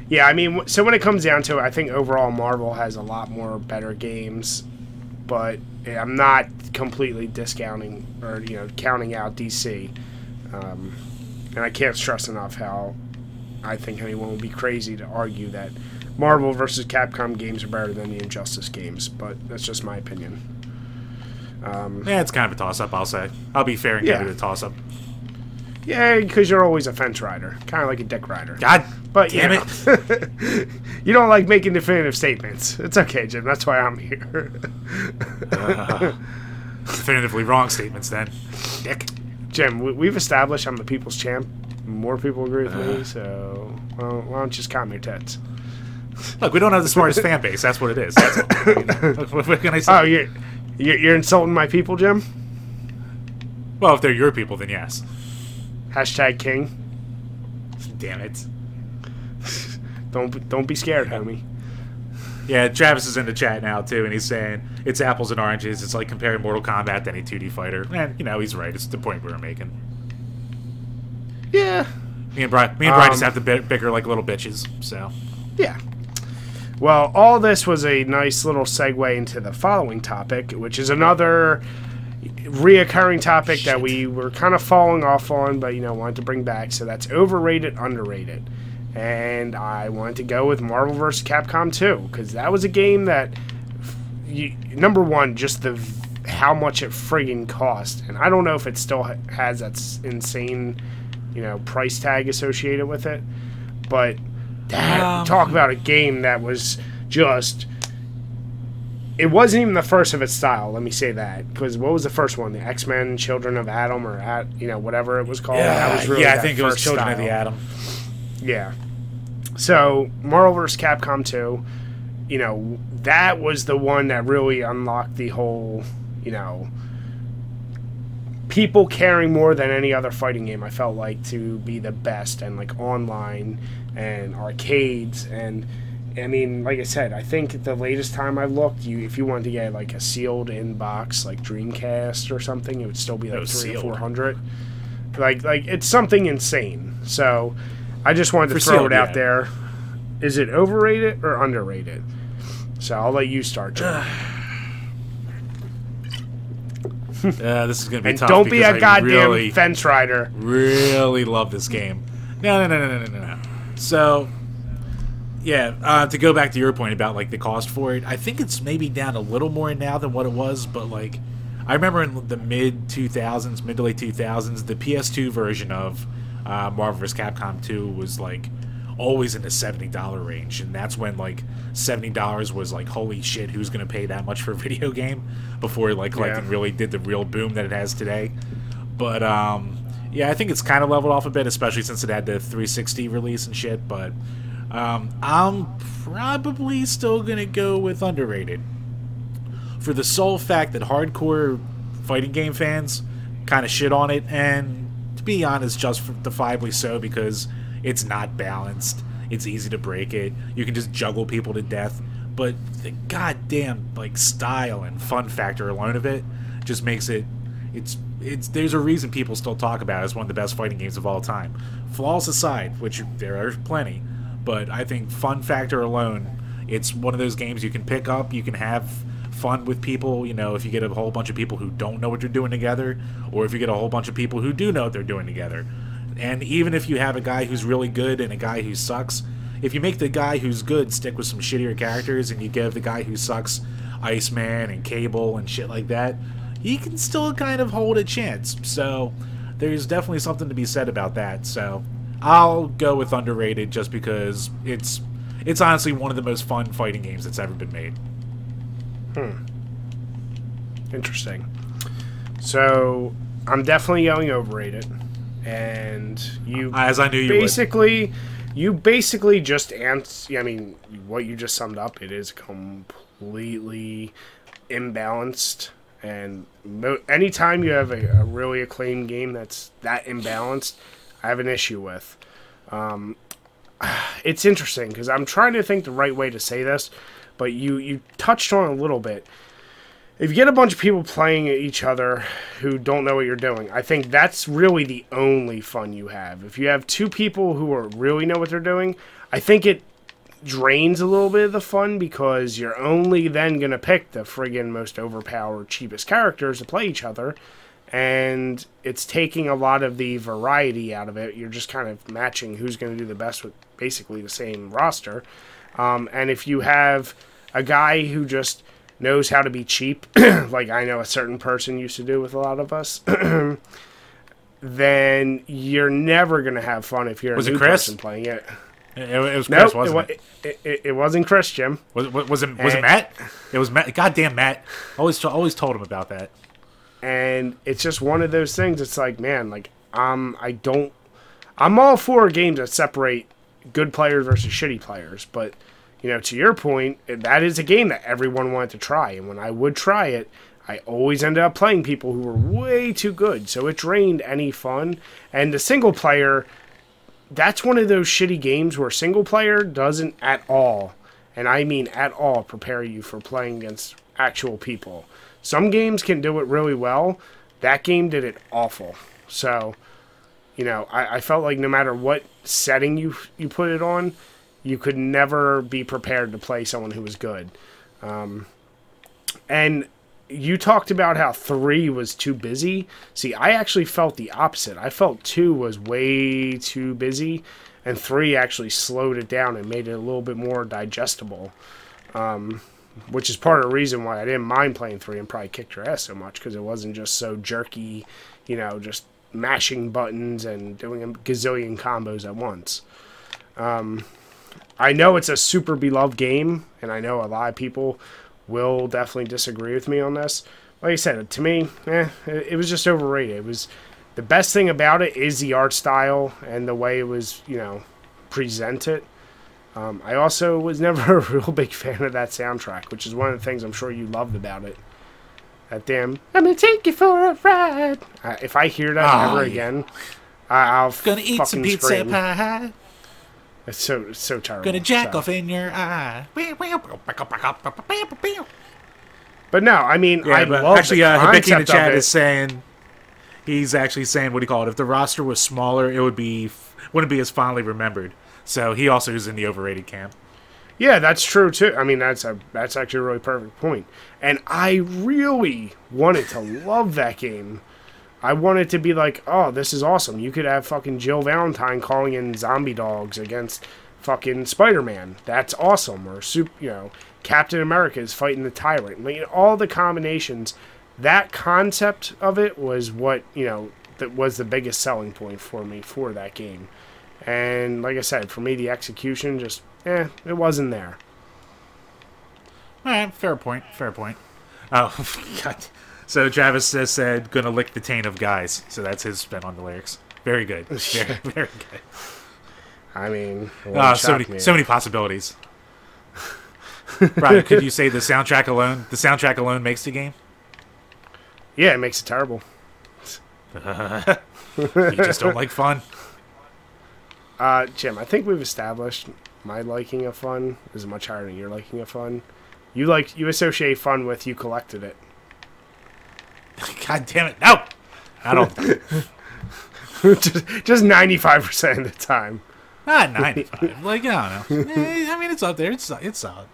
Yeah, I mean, so when it comes down to it, I think overall Marvel has a lot more better games, but I'm not completely discounting or you know counting out DC. Um, and I can't stress enough how I think anyone would be crazy to argue that Marvel versus Capcom games are better than the Injustice games, but that's just my opinion. Um, Yeah, it's kind of a toss up. I'll say. I'll be fair and give it a toss up. yeah, because you're always a fence rider, kind of like a dick rider. God But damn you it! you don't like making definitive statements. It's okay, Jim. That's why I'm here. Definitively wrong statements then. Dick. Jim, we, we've established I'm the people's champ. More people agree with Uh. me, so well, why don't you just calm your tits? Look, we don't have the smartest fan base. That's what it is. That's all. You know, what, what can I say? Oh, you're, you're you're insulting my people, Jim? well, if they're your people, then yes. Hashtag king. Damn it. Don't be- don't be scared, homie. Yeah, Travis is in the chat now too, and he's saying it's apples and oranges. It's like comparing Mortal Kombat to any 2D fighter, and you know he's right. It's the point we were making. Yeah, Me and Brian, me and Brian just Um, have to bi- bicker like little bitches. So yeah. Well, all this was a nice little segue into the following topic, which is another reoccurring topic that we were kind of falling off on, but you know wanted to bring back. So that's overrated, underrated, and I wanted to go with Marvel vs. Capcom 2 because that was a game that, you, number one, just the how much it friggin' cost, and I don't know if it still ha- has that insane, you know, price tag associated with it, but that, Um, talk about a game that was just it wasn't even the first of its style. Let me say that because what was the first one? The X Men, Children of Adam, or at you know whatever it was called. that was really yeah, I think it was Children of the Atom. Yeah. So Marvel vs. Capcom 2, you know, that was the one that really unlocked the whole, you know, people caring more than any other fighting game. I felt like to be the best and like online and arcades and. I mean, like I said, I think the latest time I looked, you if you wanted to get like a sealed in box like Dreamcast or something, it would still be like three or four hundred. Like like it's something insane. So I just wanted to For throw sealed, it out yeah. there. Is it overrated or underrated? So I'll let you start. John. Uh, this is gonna be and tough. don't be a I goddamn really, fence rider. really love this game. No, no, no, no, no, no, no. So, yeah, uh, to go back to your point about like the cost for it, I think it's maybe down a little more now than what it was. But like, I remember in the mid two thousands, mid to late two thousands, the PS2 version of uh, Marvel vs. Capcom 2 was like always in the seventy dollar range, and that's when like seventy dollars was like holy shit, who's gonna pay that much for a video game? Before like collecting Yeah. really did the real boom that it has today. But um, yeah, I think it's kind of leveled off a bit, especially since it had the 360 release and shit. But um, I'm probably still gonna go with underrated for the sole fact that hardcore fighting game fans kind of shit on it, and to be honest, justifiably so because it's not balanced. It's easy to break it. You can just juggle people to death, but the goddamn like style and fun factor alone of it just makes it. It's it's there's a reason people still talk about it as one of the best fighting games of all time. Flaws aside, which there are plenty, but I think fun factor alone, it's one of those games you can pick up, you can have fun with people, you know, if you get a whole bunch of people who don't know what you're doing together, or if you get a whole bunch of people who do know what they're doing together. And even if you have a guy who's really good and a guy who sucks, if you make the guy who's good stick with some shittier characters and you give the guy who sucks Iceman and Cable and shit like that, he can still kind of hold a chance. So there's definitely something to be said about that. So I'll go with underrated just because it's it's honestly one of the most fun fighting games that's ever been made. Hmm. Interesting. So I'm definitely going overrated, and you As I knew you would. basically, you basically just answer. I mean, what you just summed up. It is completely imbalanced, and mo- anytime you have a, a really acclaimed game that's that imbalanced, I have an issue with. Um, it's interesting because I'm trying to think the right way to say this, but you you touched on a little bit if you get a bunch of people playing at each other who don't know what you're doing, I think that's really the only fun you have. If you have two people who are really know what they're doing, I think it drains a little bit of the fun because you're only then going to pick the friggin' most overpowered, cheapest characters to play each other. And it's taking a lot of the variety out of it. You're just kind of matching who's going to do the best with basically the same roster. Um, and if you have a guy who just knows how to be cheap, like I know a certain person used to do with a lot of us, then you're never gonna have fun if you're Was a new Chris? person playing it. It, it was No, Chris, it, wasn't wa- it? it, it, it wasn't Chris, Jim. Was, was, was it was Eh. it Matt? It was Matt. Goddamn Matt! Always always told him about that. and it's just one of those things. It's like, man, like um, I don't. I'm all for games that separate good players versus shitty players, but you know, to your point, that is a game that everyone wanted to try, and when I would try it, I always ended up playing people who were way too good, so it drained any fun. And the single player, that's one of those shitty games where single player doesn't at all, and I mean at all, prepare you for playing against actual people. Some games can do it really well. That game did it awful. So, you know, I, I felt like no matter what setting you you put it on, you could never be prepared to play someone who was good. Um, and you talked about how three was too busy. See, I actually felt the opposite. I felt two was way too busy, and three actually slowed it down and made it a little bit more digestible. Um, which is part of the reason why I didn't mind playing three and probably kicked your ass so much because it wasn't just so jerky, you know, just mashing buttons and doing a gazillion combos at once. Um, I know it's a super beloved game, and I know a lot of people will definitely disagree with me on this. Like I said, to me, eh, it, was just overrated. It was the best thing about it is the art style and the way it was, you know, presented. Um, I also was never a real big fan of that soundtrack, which is one of the things I'm sure you loved about it. That damn, I'm gonna take you for a ride. Uh, if I hear that Oh, ever yeah. again, I, I'll Gonna eat some pizza scream. pie. It's so it's so terrible. Gonna jack so. off in your eye. But no, I mean, Yeah, but love actually, the uh, Hibiki in the chat it. is saying he's actually saying what do you call it? If the roster was smaller, it would be wouldn't be as fondly remembered. So he also is in the overrated camp. Yeah, that's true too. I mean, that's a that's actually a really perfect point. And I really wanted to love that game. I wanted to be like, oh, this is awesome. You could have fucking Jill Valentine calling in zombie dogs against fucking Spider Man. That's awesome. Or you know, Captain America is fighting the tyrant. Like all the combinations. That concept of it was what you know that was the biggest selling point for me for that game. And like I said, for me, the execution just eh, it wasn't there. All right, fair point. Fair point. Oh, God. So Travis has said, "Gonna lick the taint of guys." So that's his spin on the lyrics. Very good. Very, very good. I mean, Ah, so many, me. so many possibilities. Brian, could you say the soundtrack alone? The soundtrack alone makes the game. Yeah, it makes it terrible. You just don't like fun. Uh, Jim, I think we've established my liking of fun is much higher than your liking of fun. You like you associate fun with you collected it. God damn it! No, I don't. just just ninety five percent of the time. Not ninety-five. Like I don't know. Eh, I mean, it's up there. It's it's solid.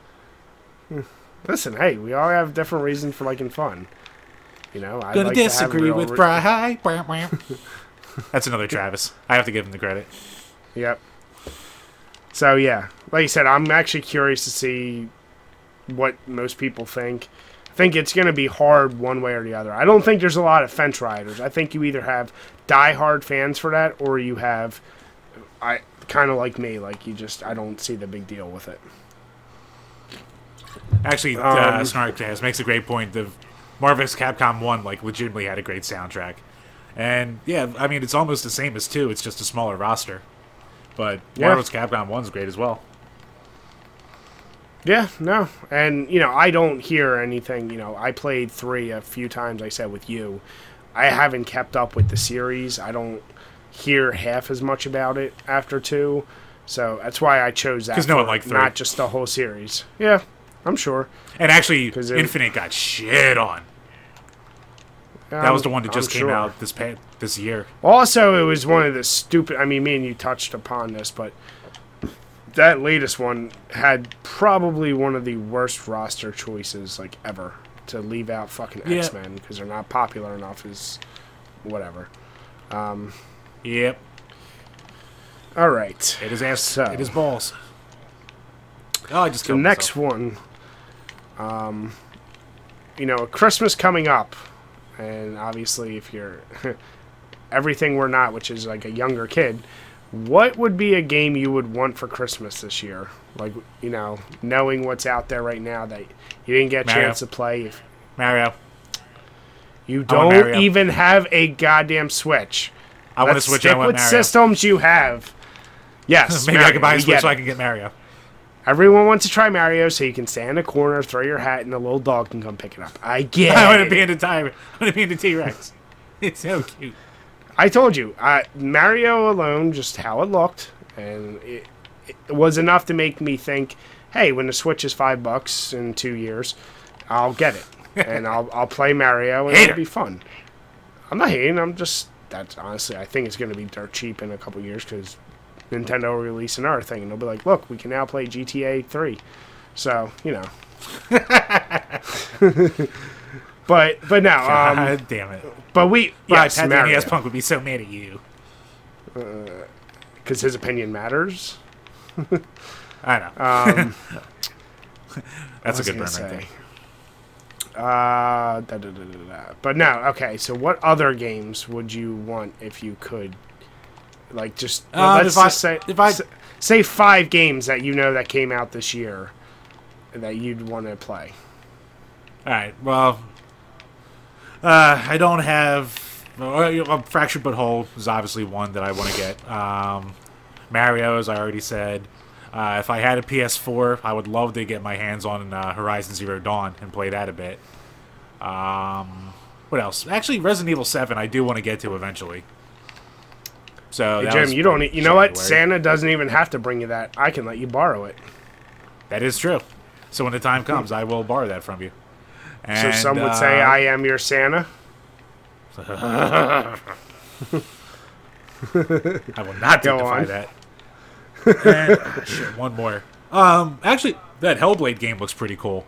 Listen, hey, we all have different reasons for liking fun. You know, I Gonna like to disagree with re- Bry. Wah, wah. That's another Travis. I have to give him the credit. Yep. So yeah, like you said, I'm actually curious to see what most people think. Think it's going to be hard one way or the other. I don't think there's a lot of fence riders. I think you either have die-hard fans for that, or you have, I kind of like me, like you just I don't see the big deal with it. Actually, Um, uh, Snarkcast makes a great point. The Marvel's Capcom One like legitimately had a great soundtrack, and yeah, I mean it's almost the same as two. It's just a smaller roster, but Yeah. Marvel's Capcom One's great as well. Yeah, no, and you know I don't hear anything. You know, I played three a few times. I said with you, I haven't kept up with the series. I don't hear half as much about it after two, so that's why I chose that. Because no one liked three. not just the whole series. Yeah, I'm sure. And actually, it- Infinite got shit on. That was the one that just came out this pa- this year. Also, it was one of the stupid. I mean, me and you touched upon this, but that latest one had probably one of the worst roster choices like ever to leave out fucking Yeah. X Men because they're not popular enough. Is whatever. Yep, All right. it is ass. So- It is balls. Oh, I just The next one, um, you know, Christmas coming up, and obviously, if you're everything we're not, which is like a younger kid, what would be a game you would want for Christmas this year? Like, you know, knowing what's out there right now that you didn't get a Mario. chance to play. Mario. you don't Mario. even have a goddamn Switch. I want to Let's switch. stick I want with Mario. systems you have. Yes, Maybe I Mario, can buy a Switch so. I can get Mario. Everyone wants to try Mario, so you can stand in a corner, throw your hat, and the little dog can come pick it up. I get I want to be in the tiger. I want to be in the T Rex. It's so cute. I told you, uh, Mario alone, just how it looked, and it, it was enough to make me think, hey, when the Switch is five bucks in two years, I'll get it, and I'll I'll play Mario, and Hater. it'll be fun. I'm not hating. I'm just that's honestly, I think it's going to be dirt cheap in a couple years because Nintendo will release another thing, and they'll be like, look, we can now play GTA three. So you know. but but no, um, God damn it. but we Yeah, yes, Pat the Mario. NES Punk would be so mad at you. because his opinion matters. I know. Um, That's a good burn was right gonna there. Uh, da, da, da, da, da. But no, okay. So, what other games would you want if you could? Like, just Uh, let's if I- say if I- s- say five games that you know that came out this year that you'd want to play. All right. Well, uh, I don't have. Uh, Fractured But Whole is obviously one that I want to get. Um, Mario, as I already said. Uh, if I had a PS4, I would love to get my hands on uh, Horizon Zero Dawn and play that a bit. Um, what else? Actually, Resident Evil Seven, I do want to get to eventually. So Hey, Jim, you don't. e- You know what? Santa doesn't even have to bring you that. I can let you borrow it. That is true. So when the time comes, I will borrow that from you. So some would say, uh, "I am your Santa." I will not on. that. and, ah, shit, one more. Um, actually, that Hellblade game looks pretty cool.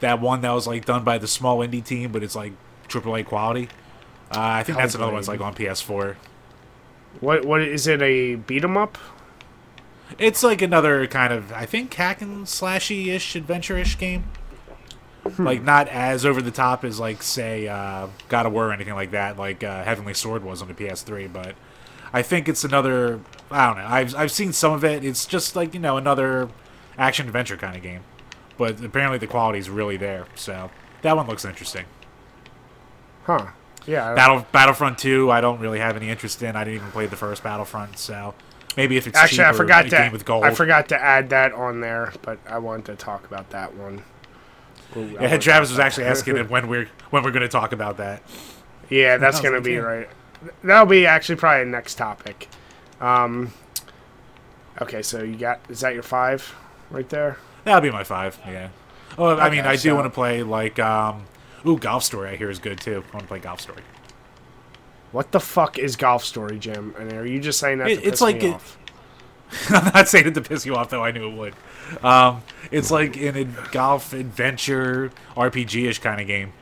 That one that was like done by the small indie team, but it's like AAA quality. Uh, I think that's another one one's like on PS4. What what is it? A beat 'em up? It's like another kind of I think hack and slashy ish adventure ish game. Like not as over the top as like say uh, God of War or anything like that, like uh, Heavenly Sword was on the PS3. But I think it's another. I don't know. I've I've seen some of it. It's just like you know another action adventure kind of game. But apparently the quality is really there. So that one looks interesting. Huh? Yeah. Battle Battlefront 2, I don't really have any interest in. I didn't even play the first Battlefront, so maybe if it's Actually, I forgot a to game with gold. I forgot to add that on there, but I wanted to talk about that one. Ooh, I Yeah, Travis was actually asking it when we're when we're going to talk about that. Yeah, that's gonna be yeah. right. That'll be actually probably the next topic. Um, okay, so you got is that your five right there? That'll be my five. Yeah. Oh, I mean, Okay, I do want to play like um, ooh, Golf Story. I hear is good too. I want to play Golf Story. What the fuck is Golf Story, Jim? And are you just saying that It- to it's like me it- off? I'm not saying it to piss you off, though. I knew it would. Um, it's like an ad- golf adventure RPG-ish kind of game.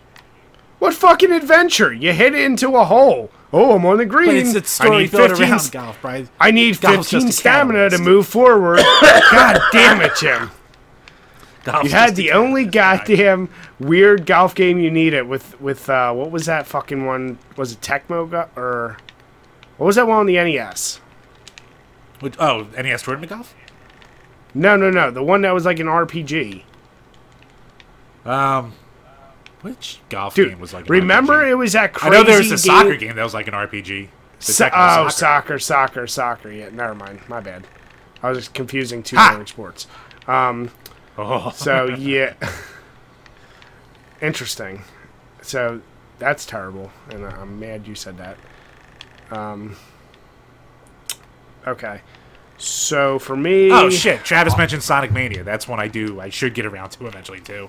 What fucking adventure? You hit into a hole. Oh, I'm on the green. But it's a I story need 15 around golf, Brian. I need Golf's 15 stamina to move forward. God damn it, Jim. Golf's You had the only goddamn weird golf game you needed with with uh, what was that fucking one? Was it Tecmo or what was that one on the NES? Which, oh, NES Tournament Golf? No, no, no. The one that was like an RPG. Um, which golf Dude, game was like? Remember RPG? it was that crazy. I know there was a soccer game that was like an RPG. So- oh, soccer. soccer, soccer, soccer. Yeah, never mind. My bad. I was just confusing two Ha! different sports. Um, Oh, so yeah, interesting. So that's terrible, and I'm mad you said that. Um, okay, so for me, oh shit! Travis mentioned Sonic Mania. That's one I do. I should get around to eventually too.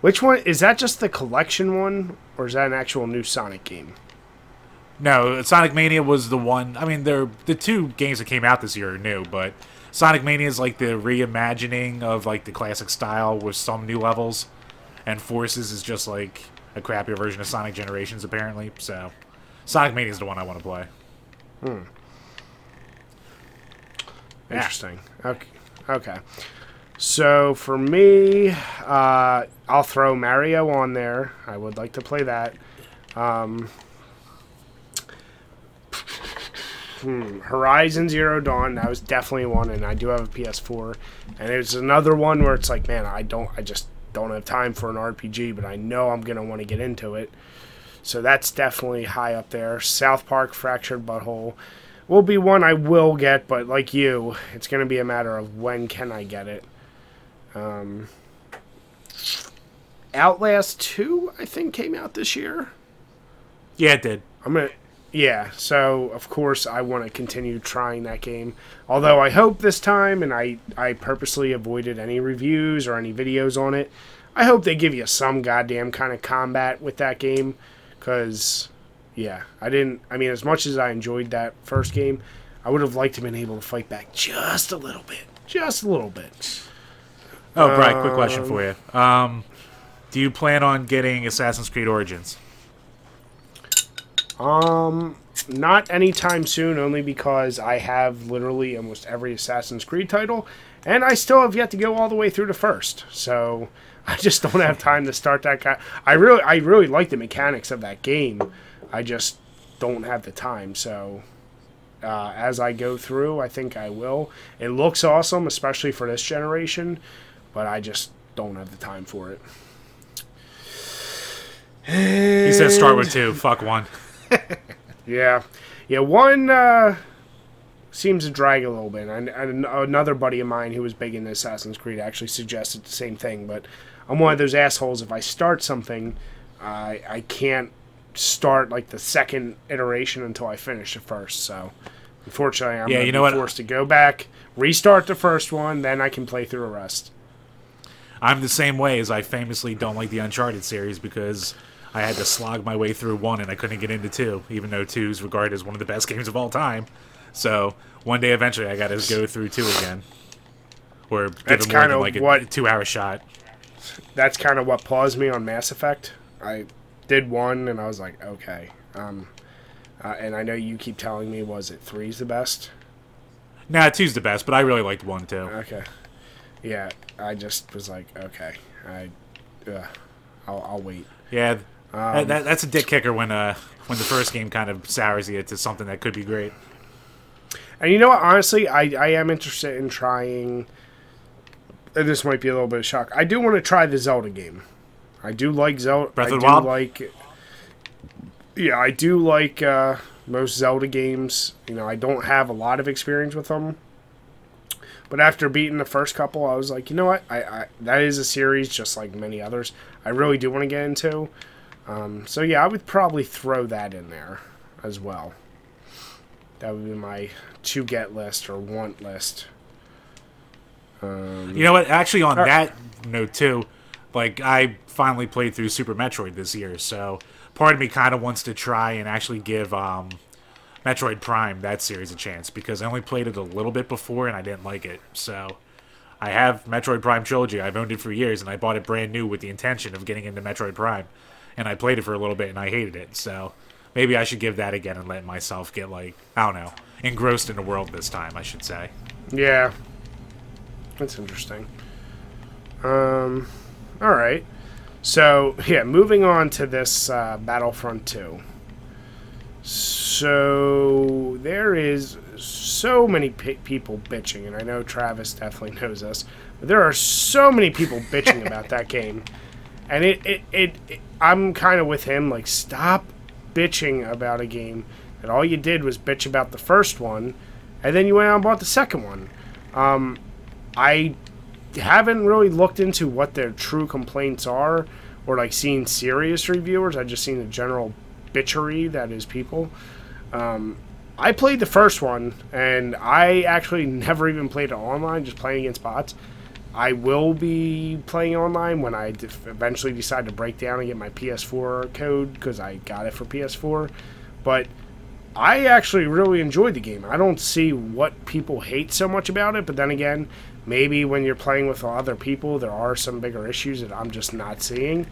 which one is that? Just the collection one, or is that an actual new Sonic game? No, Sonic Mania was the one. I mean, they're the two games that came out this year are new, but Sonic Mania is like the reimagining of like the classic style with some new levels, and Forces is just like a crappier version of Sonic Generations apparently. So, Sonic Mania is the one I want to play. Yeah. Interesting. Okay. Okay. So for me, uh, I'll throw Mario on there. I would like to play that. Um, hmm, Horizon Zero Dawn. That was definitely one, and I do have a PS4. And it's another one where it's like, man, I don't, I just don't have time for an RPG, but I know I'm gonna want to get into it. So that's definitely high up there. South Park Fractured Butthole will be one I will get, but like you, it's going to be a matter of when can I get it. Um, Outlast 2, I think, came out this year. Yeah, it did. I'm gonna, yeah. So of course I want to continue trying that game. Although I hope this time, and I I purposely avoided any reviews or any videos on it. I hope they give you some goddamn kind of combat with that game, because yeah, I didn't. I mean, as much as I enjoyed that first game, I would have liked to been able to fight back just a little bit, just a little bit. Oh, Brian, quick question for you. Um, do you plan on getting Assassin's Creed Origins? Um, not anytime soon, only because I have literally almost every Assassin's Creed title, and I still have yet to go all the way through the first. So I just don't have time to start that. I really, I really like the mechanics of that game. I just don't have the time. So uh, as I go through, I think I will. It looks awesome, especially for this generation, but I just don't have the time for it. He says start with two. Fuck one. Yeah, yeah. One uh, seems to drag a little bit. And, and another buddy of mine who was big in Assassin's Creed actually suggested the same thing. But I'm one of those assholes. If I start something, I I can't start like the second iteration until I finish the first. So unfortunately, I'm Yeah, you know what? forced to go back, restart the first one, then I can play through the rest. I'm the same way as I famously don't like the Uncharted series because I had to slog my way through one and I couldn't get into two, even though two is regarded as one of the best games of all time. So one day eventually I got to go through two again, or give That's more than like a what- two-hour shot. That's kind of what paused me on Mass Effect. I did one, and I was like, okay. Um, uh, and I know you keep telling me, was it three's the best? Nah, two's the best, but I really liked one too. Okay. Yeah, I just was like, okay, I, uh, I'll, I'll wait. Yeah, Um, that, that, that's a dick kicker when uh when the first game kind of sours you to something that could be great. And you know what? Honestly, I, I am interested in trying. And this might be a little bit of shock. I do want to try the Zelda game. I do like Zelda. Breath I of the do Wild? like. Yeah, I do like uh, most Zelda games. You know, I don't have a lot of experience with them. But after beating the first couple, I was like, you know what? I, I that is a series just like many others. I really do want to get into. Um, so yeah, I would probably throw that in there as well. That would be my to get list or want list. Um, You know what? Actually, on Uh, that note too, like I finally played through Super Metroid this year, so part of me kind of wants to try and actually give um, Metroid Prime that series a chance because I only played it a little bit before and I didn't like it. So I have Metroid Prime trilogy. I've owned it for years, and I bought it brand new with the intention of getting into Metroid Prime, and I played it for a little bit and I hated it. So maybe I should give that again and let myself get like I don't know engrossed in the world this time. I should say. yeah, that's interesting. Um, all right. So yeah, moving on to this uh, Battlefront Two. So there is so many pe- people bitching, and I know Travis definitely knows this, but there are so many people bitching about that game, and it it, it, it I'm kind of with him. Like, stop bitching about a game that all you did was bitch about the first one, and then you went out and bought the second one. Um, I haven't really looked into what their true complaints are, or like seen serious reviewers. I just seen the general bitchery that is people. Um, I played the first one, and I actually never even played it online, just playing against bots. I will be playing online when I eventually decide to break down and get my PS4 code because I got it for PS4. But I actually really enjoyed the game. I don't see what people hate so much about it, but then again, maybe when you're playing with other people, there are some bigger issues that I'm just not seeing.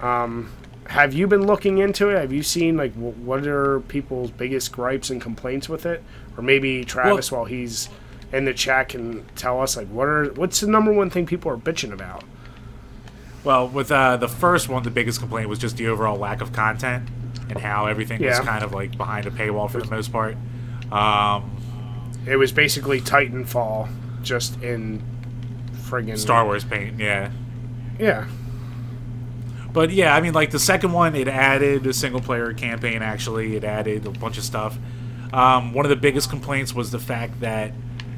Um, have you been looking into it? Have you seen like wh- what are people's biggest gripes and complaints with it? Or maybe Travis, while he's in the chat, can tell us like what are what's the number one thing people are bitching about? Well, with uh, the first one, the biggest complaint was just the overall lack of content and how everything was kind of like behind a paywall for the most part. Um, It was basically Titanfall, just in friggin' Star Wars paint, yeah. Yeah, But yeah, I mean, like the second one, it added a single player campaign. Actually, it added a bunch of stuff. Um, one of the biggest complaints was the fact that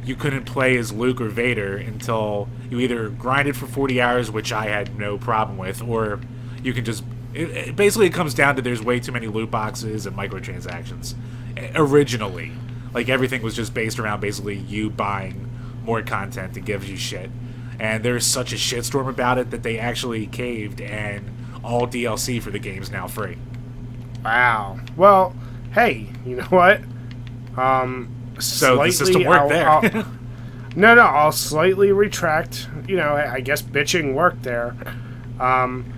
you couldn't play as Luke or Vader until you either grinded for 40 hours, which I had no problem with, or you can just. It, it basically, it comes down to there's way too many loot boxes and microtransactions. Eh, Originally, like everything was just based around basically you buying more content that gives you shit. And there's such a shitstorm about it that they actually caved, and all DLC for the game's now free. Wow. Well, hey, you know what? Um, So the system worked I'll- there. I'll- no, no, I'll slightly retract. You know, I I guess bitching worked there. Um,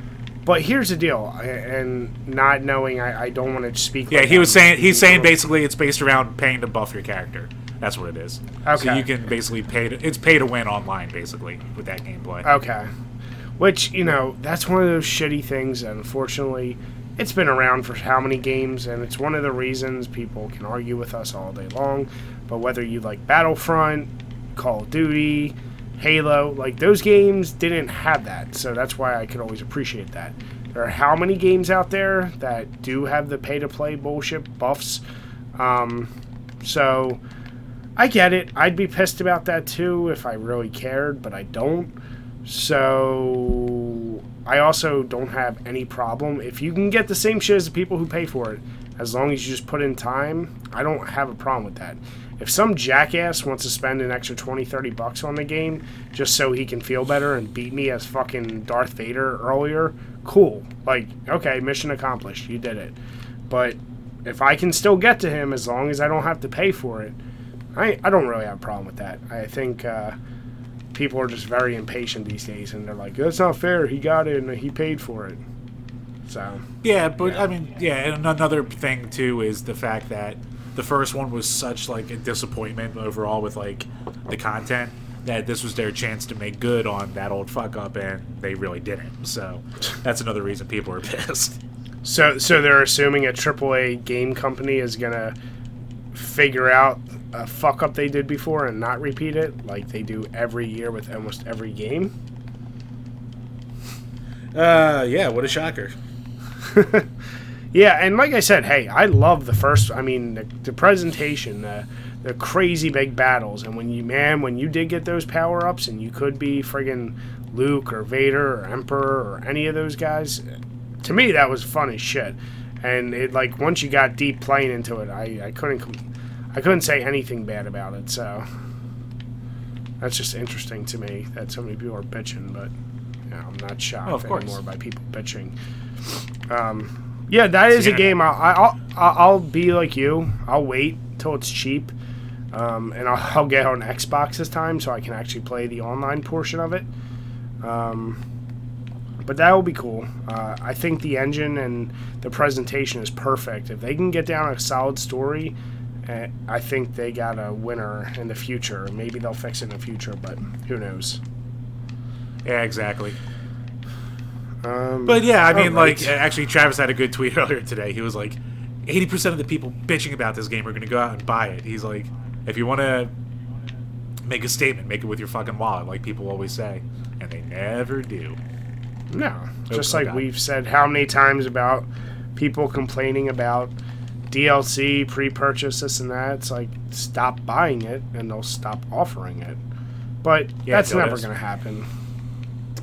but here's the deal, and not knowing, I, I don't want to speak. Yeah, like he was saying he's saying basically it's based around paying to buff your character. That's what it is. Okay. So you can basically pay to it's pay to win online basically with that gameplay. Okay. Which, you know, that's one of those shitty things, and unfortunately, it's been around for how many games, and it's one of the reasons people can argue with us all day long. But whether you like Battlefront, Call of Duty, Halo, like those games didn't have that, so that's why I could always appreciate that. There are how many games out there that do have the pay to play bullshit buffs? Um, so I get it. I'd be pissed about that too if I really cared, but I don't. So I also don't have any problem if you can get the same shit as the people who pay for it, as long as you just put in time. I don't have a problem with that. If some jackass wants to spend an extra 20, 30 bucks on the game just so he can feel better and beat me as fucking Darth Vader earlier, cool. Like, okay, mission accomplished. You did it. But if I can still get to him as long as I don't have to pay for it, I I don't really have a problem with that. I think uh, people are just very impatient these days, and they're like, "That's not fair. He got it and he paid for it." So Yeah, but I mean, yeah, and another thing too is the fact that the first one was such like a disappointment overall with like the content that this was their chance to make good on that old fuck up, and they really didn't. So that's another reason people are pissed. so so they're assuming a AAA game company is gonna figure out a fuck up they did before and not repeat it like they do every year with almost every game. Uh, yeah, what a shocker. Yeah, and like I said, hey, I love the first. I mean, the, the presentation, the the crazy big battles, and when you man, when you did get those power ups, and you could be friggin' Luke or Vader or Emperor or any of those guys. To me, that was fun as shit. And it like once you got deep playing into it, I, I couldn't I couldn't say anything bad about it. So that's just interesting to me that so many people are bitching, but you know, I'm not shocked Oh, anymore by people bitching. Um, yeah, that is a game. I'll, I'll I'll I'll be like you. I'll wait till it's cheap, um, and I'll, I'll get on Xbox this time so I can actually play the online portion of it. Um, but that will be cool. Uh, I think the engine and the presentation is perfect. If they can get down a solid story, uh, I think they got a winner in the future. Maybe they'll fix it in the future, but who knows? Yeah, exactly. Um, But yeah, I mean, Alright. like, actually, Travis had a good tweet earlier today. He was like, 80% of the people bitching about this game are going to go out and buy it. He's like, if you want to make a statement, make it with your fucking wallet, like people always say. And they never do. No, just oh like God. we've said how many times about people complaining about DLC, pre-purchase, this and that. It's like stop buying it, and they'll stop offering it. But Yeah, that's never going to happen.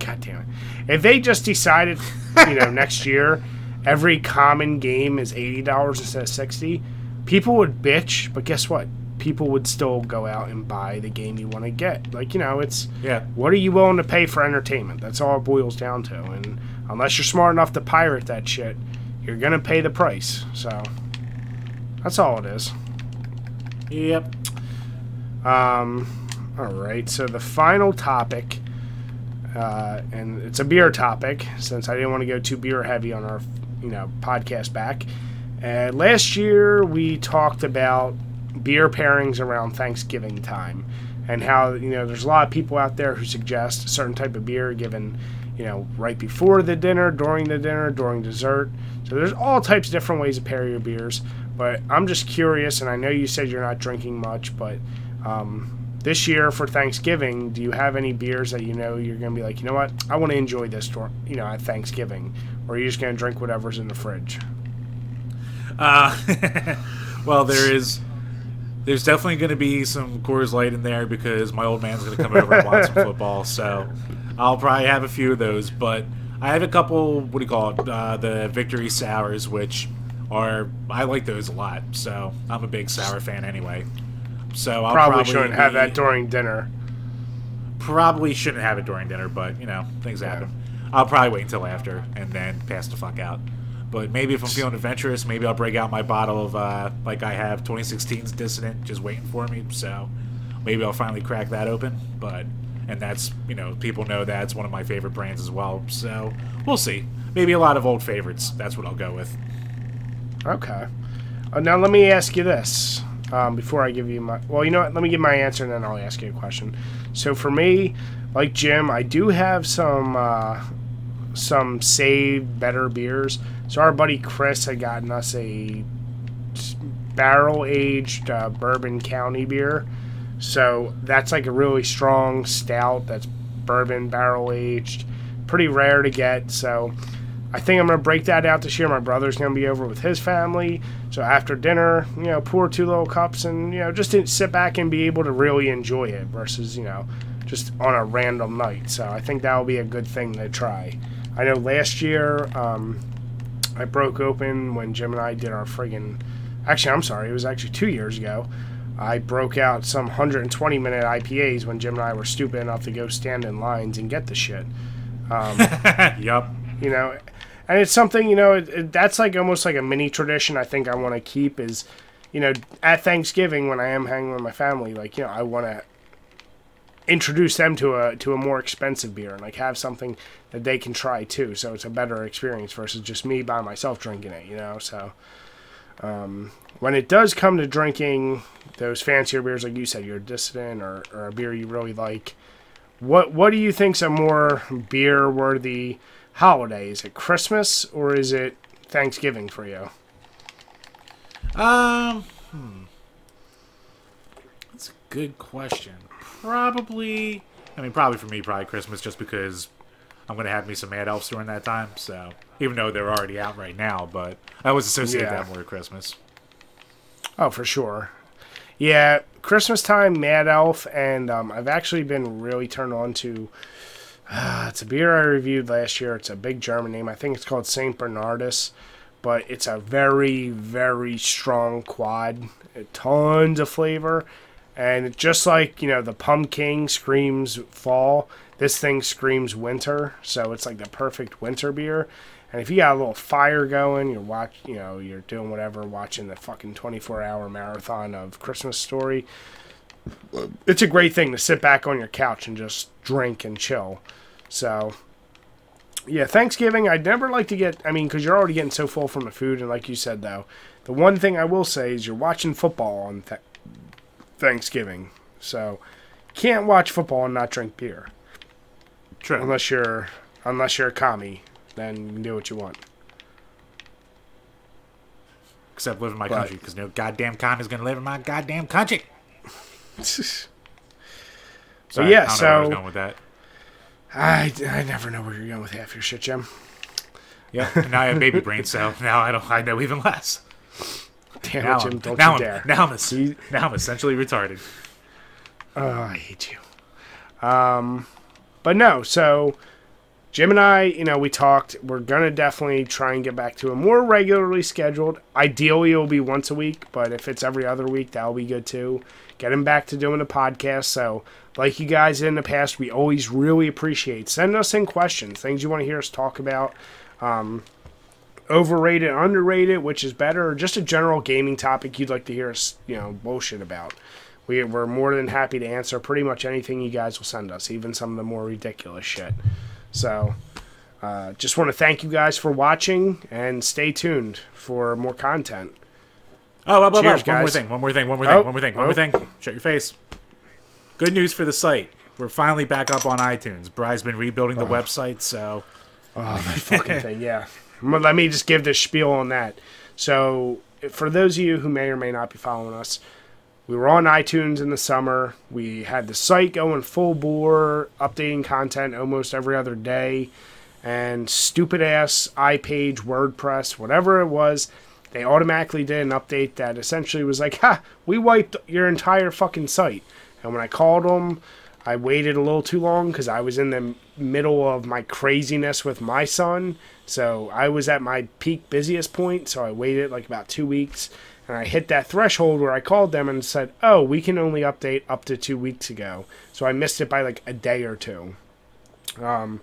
God damn it! If they just decided, you know, next year every common game is eighty dollars instead of sixty, people would bitch. But guess what? People would still go out and buy the game you want to get. Like you know, it's Yeah. what are you willing to pay for entertainment? That's all it boils down to. And unless you're smart enough to pirate that shit, you're gonna pay the price. So that's all it is. Yep. Um, all right. So the final topic, uh, and it's a beer topic, since I didn't want to go too beer heavy on our, you know, podcast back. Uh, last year we talked about beer pairings around Thanksgiving time, and how you know there's a lot of people out there who suggest a certain type of beer given, you know, right before the dinner, during the dinner, during dessert. So there's all types of different ways to pair your beers. But I'm just curious, and I know you said you're not drinking much, but um, this year for Thanksgiving, do you have any beers that you know you're going to be like, you know what, I want to enjoy this, you know, at Thanksgiving, or are you just going to drink whatever's in the fridge? Uh, well, there is. There's definitely going to be some Coors Light in there because my old man's going to come over and watch some football. So I'll probably have a few of those. But I have a couple. What do you call it? Uh, the Victory Sours, which are I like those a lot. So I'm a big sour fan anyway. So I'll Probably, probably, shouldn't have that during dinner. Probably shouldn't have it during dinner, but you know things happen. I'll probably wait until after and then pass the fuck out. But maybe if I'm feeling adventurous, maybe I'll break out my bottle of uh, like I have 2016's Dissident just waiting for me. So maybe I'll finally crack that open. But and that's you know people know that's one of my favorite brands as well. So we'll see. Maybe a lot of old favorites. That's what I'll go with. Okay. Uh, now let me ask you this um, before I give you my. Well, you know what? Let me give my answer and then I'll ask you a question. So for me, like Jim, I do have some uh, some saved better beers. So our buddy Chris had gotten us a barrel aged uh, bourbon county beer. So that's like a really strong stout that's bourbon barrel aged. Pretty rare to get. So I think I'm gonna break that out this year. My brother's gonna be over with his family, so after dinner, you know, pour two little cups and you know just sit back and be able to really enjoy it versus you know just on a random night. So I think that will be a good thing to try. I know last year um, I broke open when Jim and I did our friggin' actually I'm sorry it was actually two years ago. I broke out some 120 minute IPAs when Jim and I were stupid enough to go stand in lines and get the shit. Yep. you know and it's something you know it, it, that's like almost like a mini tradition i think i want to keep is you know, at Thanksgiving when I am hanging with my family, like you know, I want to introduce them to a to a more expensive beer and like have something that they can try too. So it's a better experience versus just me by myself drinking it. You know, so. Um, when it does come to drinking those fancier beers, like you said, your dissident or, or a beer you really like, what what do you think's a more beer worthy holiday? Is it Christmas or is it Thanksgiving for you? Um, hmm. That's a good question. Probably, I mean, probably for me, probably Christmas, just because I'm gonna have me some Mad Elves during that time. So even though they're already out right now, but I always associate Yeah. that more with Christmas. Oh, for sure. Yeah, Christmas time, Mad Elf, and um, I've actually been really turned on to. Uh, it's a beer I reviewed last year. It's a big German name. I think it's called Saint Bernardus, but it's a very, very strong quad. Tons of flavor, and just like you know, the Pumpkin screams fall. This thing screams winter, so it's like the perfect winter beer. And if you got a little fire going, you're watch, you know, you're doing whatever, watching the fucking 24-hour marathon of Christmas Story. It's a great thing to sit back on your couch and just drink and chill. So, yeah, Thanksgiving, I'd never like to get. I mean, because you're already getting so full from the food, and like you said, though, the one thing I will say is you're watching football on th- Thanksgiving, so can't watch football and not drink beer True. unless you're unless you're a commie. Then you can do what you want. Except live in my But- country, because no goddamn commie's gonna live in my goddamn country. Sorry, yeah, I don't know where I was so- going with that. I, I never know where you're going with half your shit, Jim. Yep. and now I have baby brain, so now I don't. I know even less. Damn Now, it, Jim! I'm, Don't now, you I'm, dare. now I'm now I'm essentially retarded. Oh, I hate you. Um, but no, so Jim and I, you know, we talked. We're gonna definitely try and get back to a more regularly scheduled. Ideally, it'll be once a week, but if it's every other week, that'll be good too. Get him back to doing the podcast. So, like you guys in the past, we always really appreciate. Send us in questions, things you want to hear us talk about. Um, overrated, underrated, which is better, or just a general gaming topic you'd like to hear us, you know, bullshit about. We, we're more than happy to answer pretty much anything you guys will send us, even some of the more ridiculous shit. So, uh, just want to thank you guys for watching and stay tuned for more content. Oh, oh, oh, oh, Cheers, oh, one more thing, one more thing, one more Oh, thing, one more thing, one oh. more thing. Shut your face. Good news for the site. We're finally back up on iTunes. Bry's been rebuilding the oh. website, so Oh, fucking thing, yeah. Let me just give this spiel on that. So, for those of you who may or may not be following us, we were on iTunes in the summer. We had the site going full bore, updating content almost every other day, and stupid ass iPage, WordPress, whatever it was, they automatically did an update that essentially was like, "Ha, we wiped your entire fucking site." And when I called them, I waited a little too long because I was in the middle of my craziness with my son. So I was at my peak busiest point. So I waited like about two weeks. And I hit that threshold where I called them and said, oh, we can only update up to two weeks ago. So I missed it by like a day or two. Um,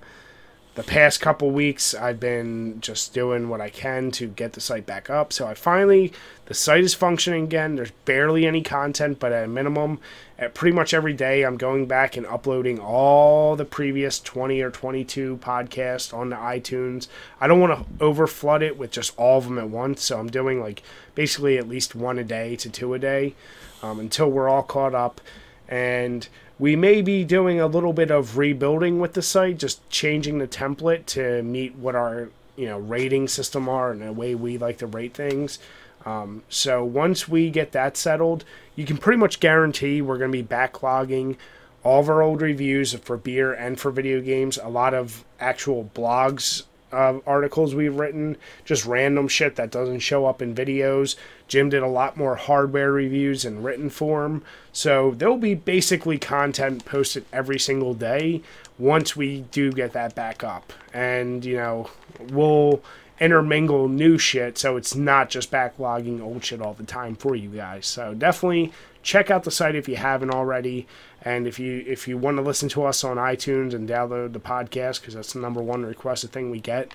the past couple weeks I've been just doing what I can to get the site back up. So I finally the site is functioning again. There's barely any content, but at a minimum, at pretty much every day I'm going back and uploading all the previous 20 or 22 podcasts onto iTunes. I don't want to overflood it with just all of them at once, so I'm doing like basically at least one a day to two a day um, until we're all caught up. And we may be doing a little bit of rebuilding with the site, just changing the template to meet what our you know rating system are and the way we like to rate things. Um, so once we get that settled, you can pretty much guarantee we're going to be backlogging all of our old reviews for beer and for video games. A lot of actual blogs uh, articles we've written, just random shit that doesn't show up in videos. Jim did a lot more hardware reviews in written form. So there'll be basically content posted every single day once we do get that back up. And, you know, we'll intermingle new shit so it's not just backlogging old shit all the time for you guys. So definitely check out the site if you haven't already. And if you if you want to listen to us on iTunes and download the podcast because that's the number one requested thing we get,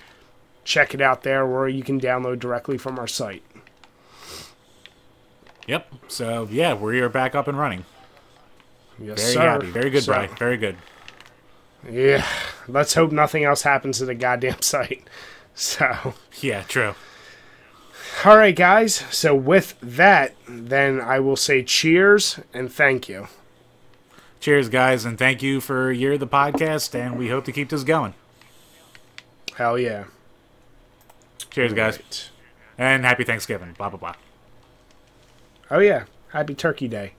check it out there, or you can download directly from our site. Yep. So yeah, we are back up and running. Yes, Very sir. happy. Very good, So, Brian. Very good. Yeah. Let's hope nothing else happens to the goddamn site. So, Yeah, true. all right, guys. So with that, then I will say cheers and thank you. Cheers, guys, and thank you for of the podcast, and we hope to keep this going. Hell yeah. Cheers, guys, and happy Thanksgiving. Blah blah blah. Oh yeah. Happy Turkey Day.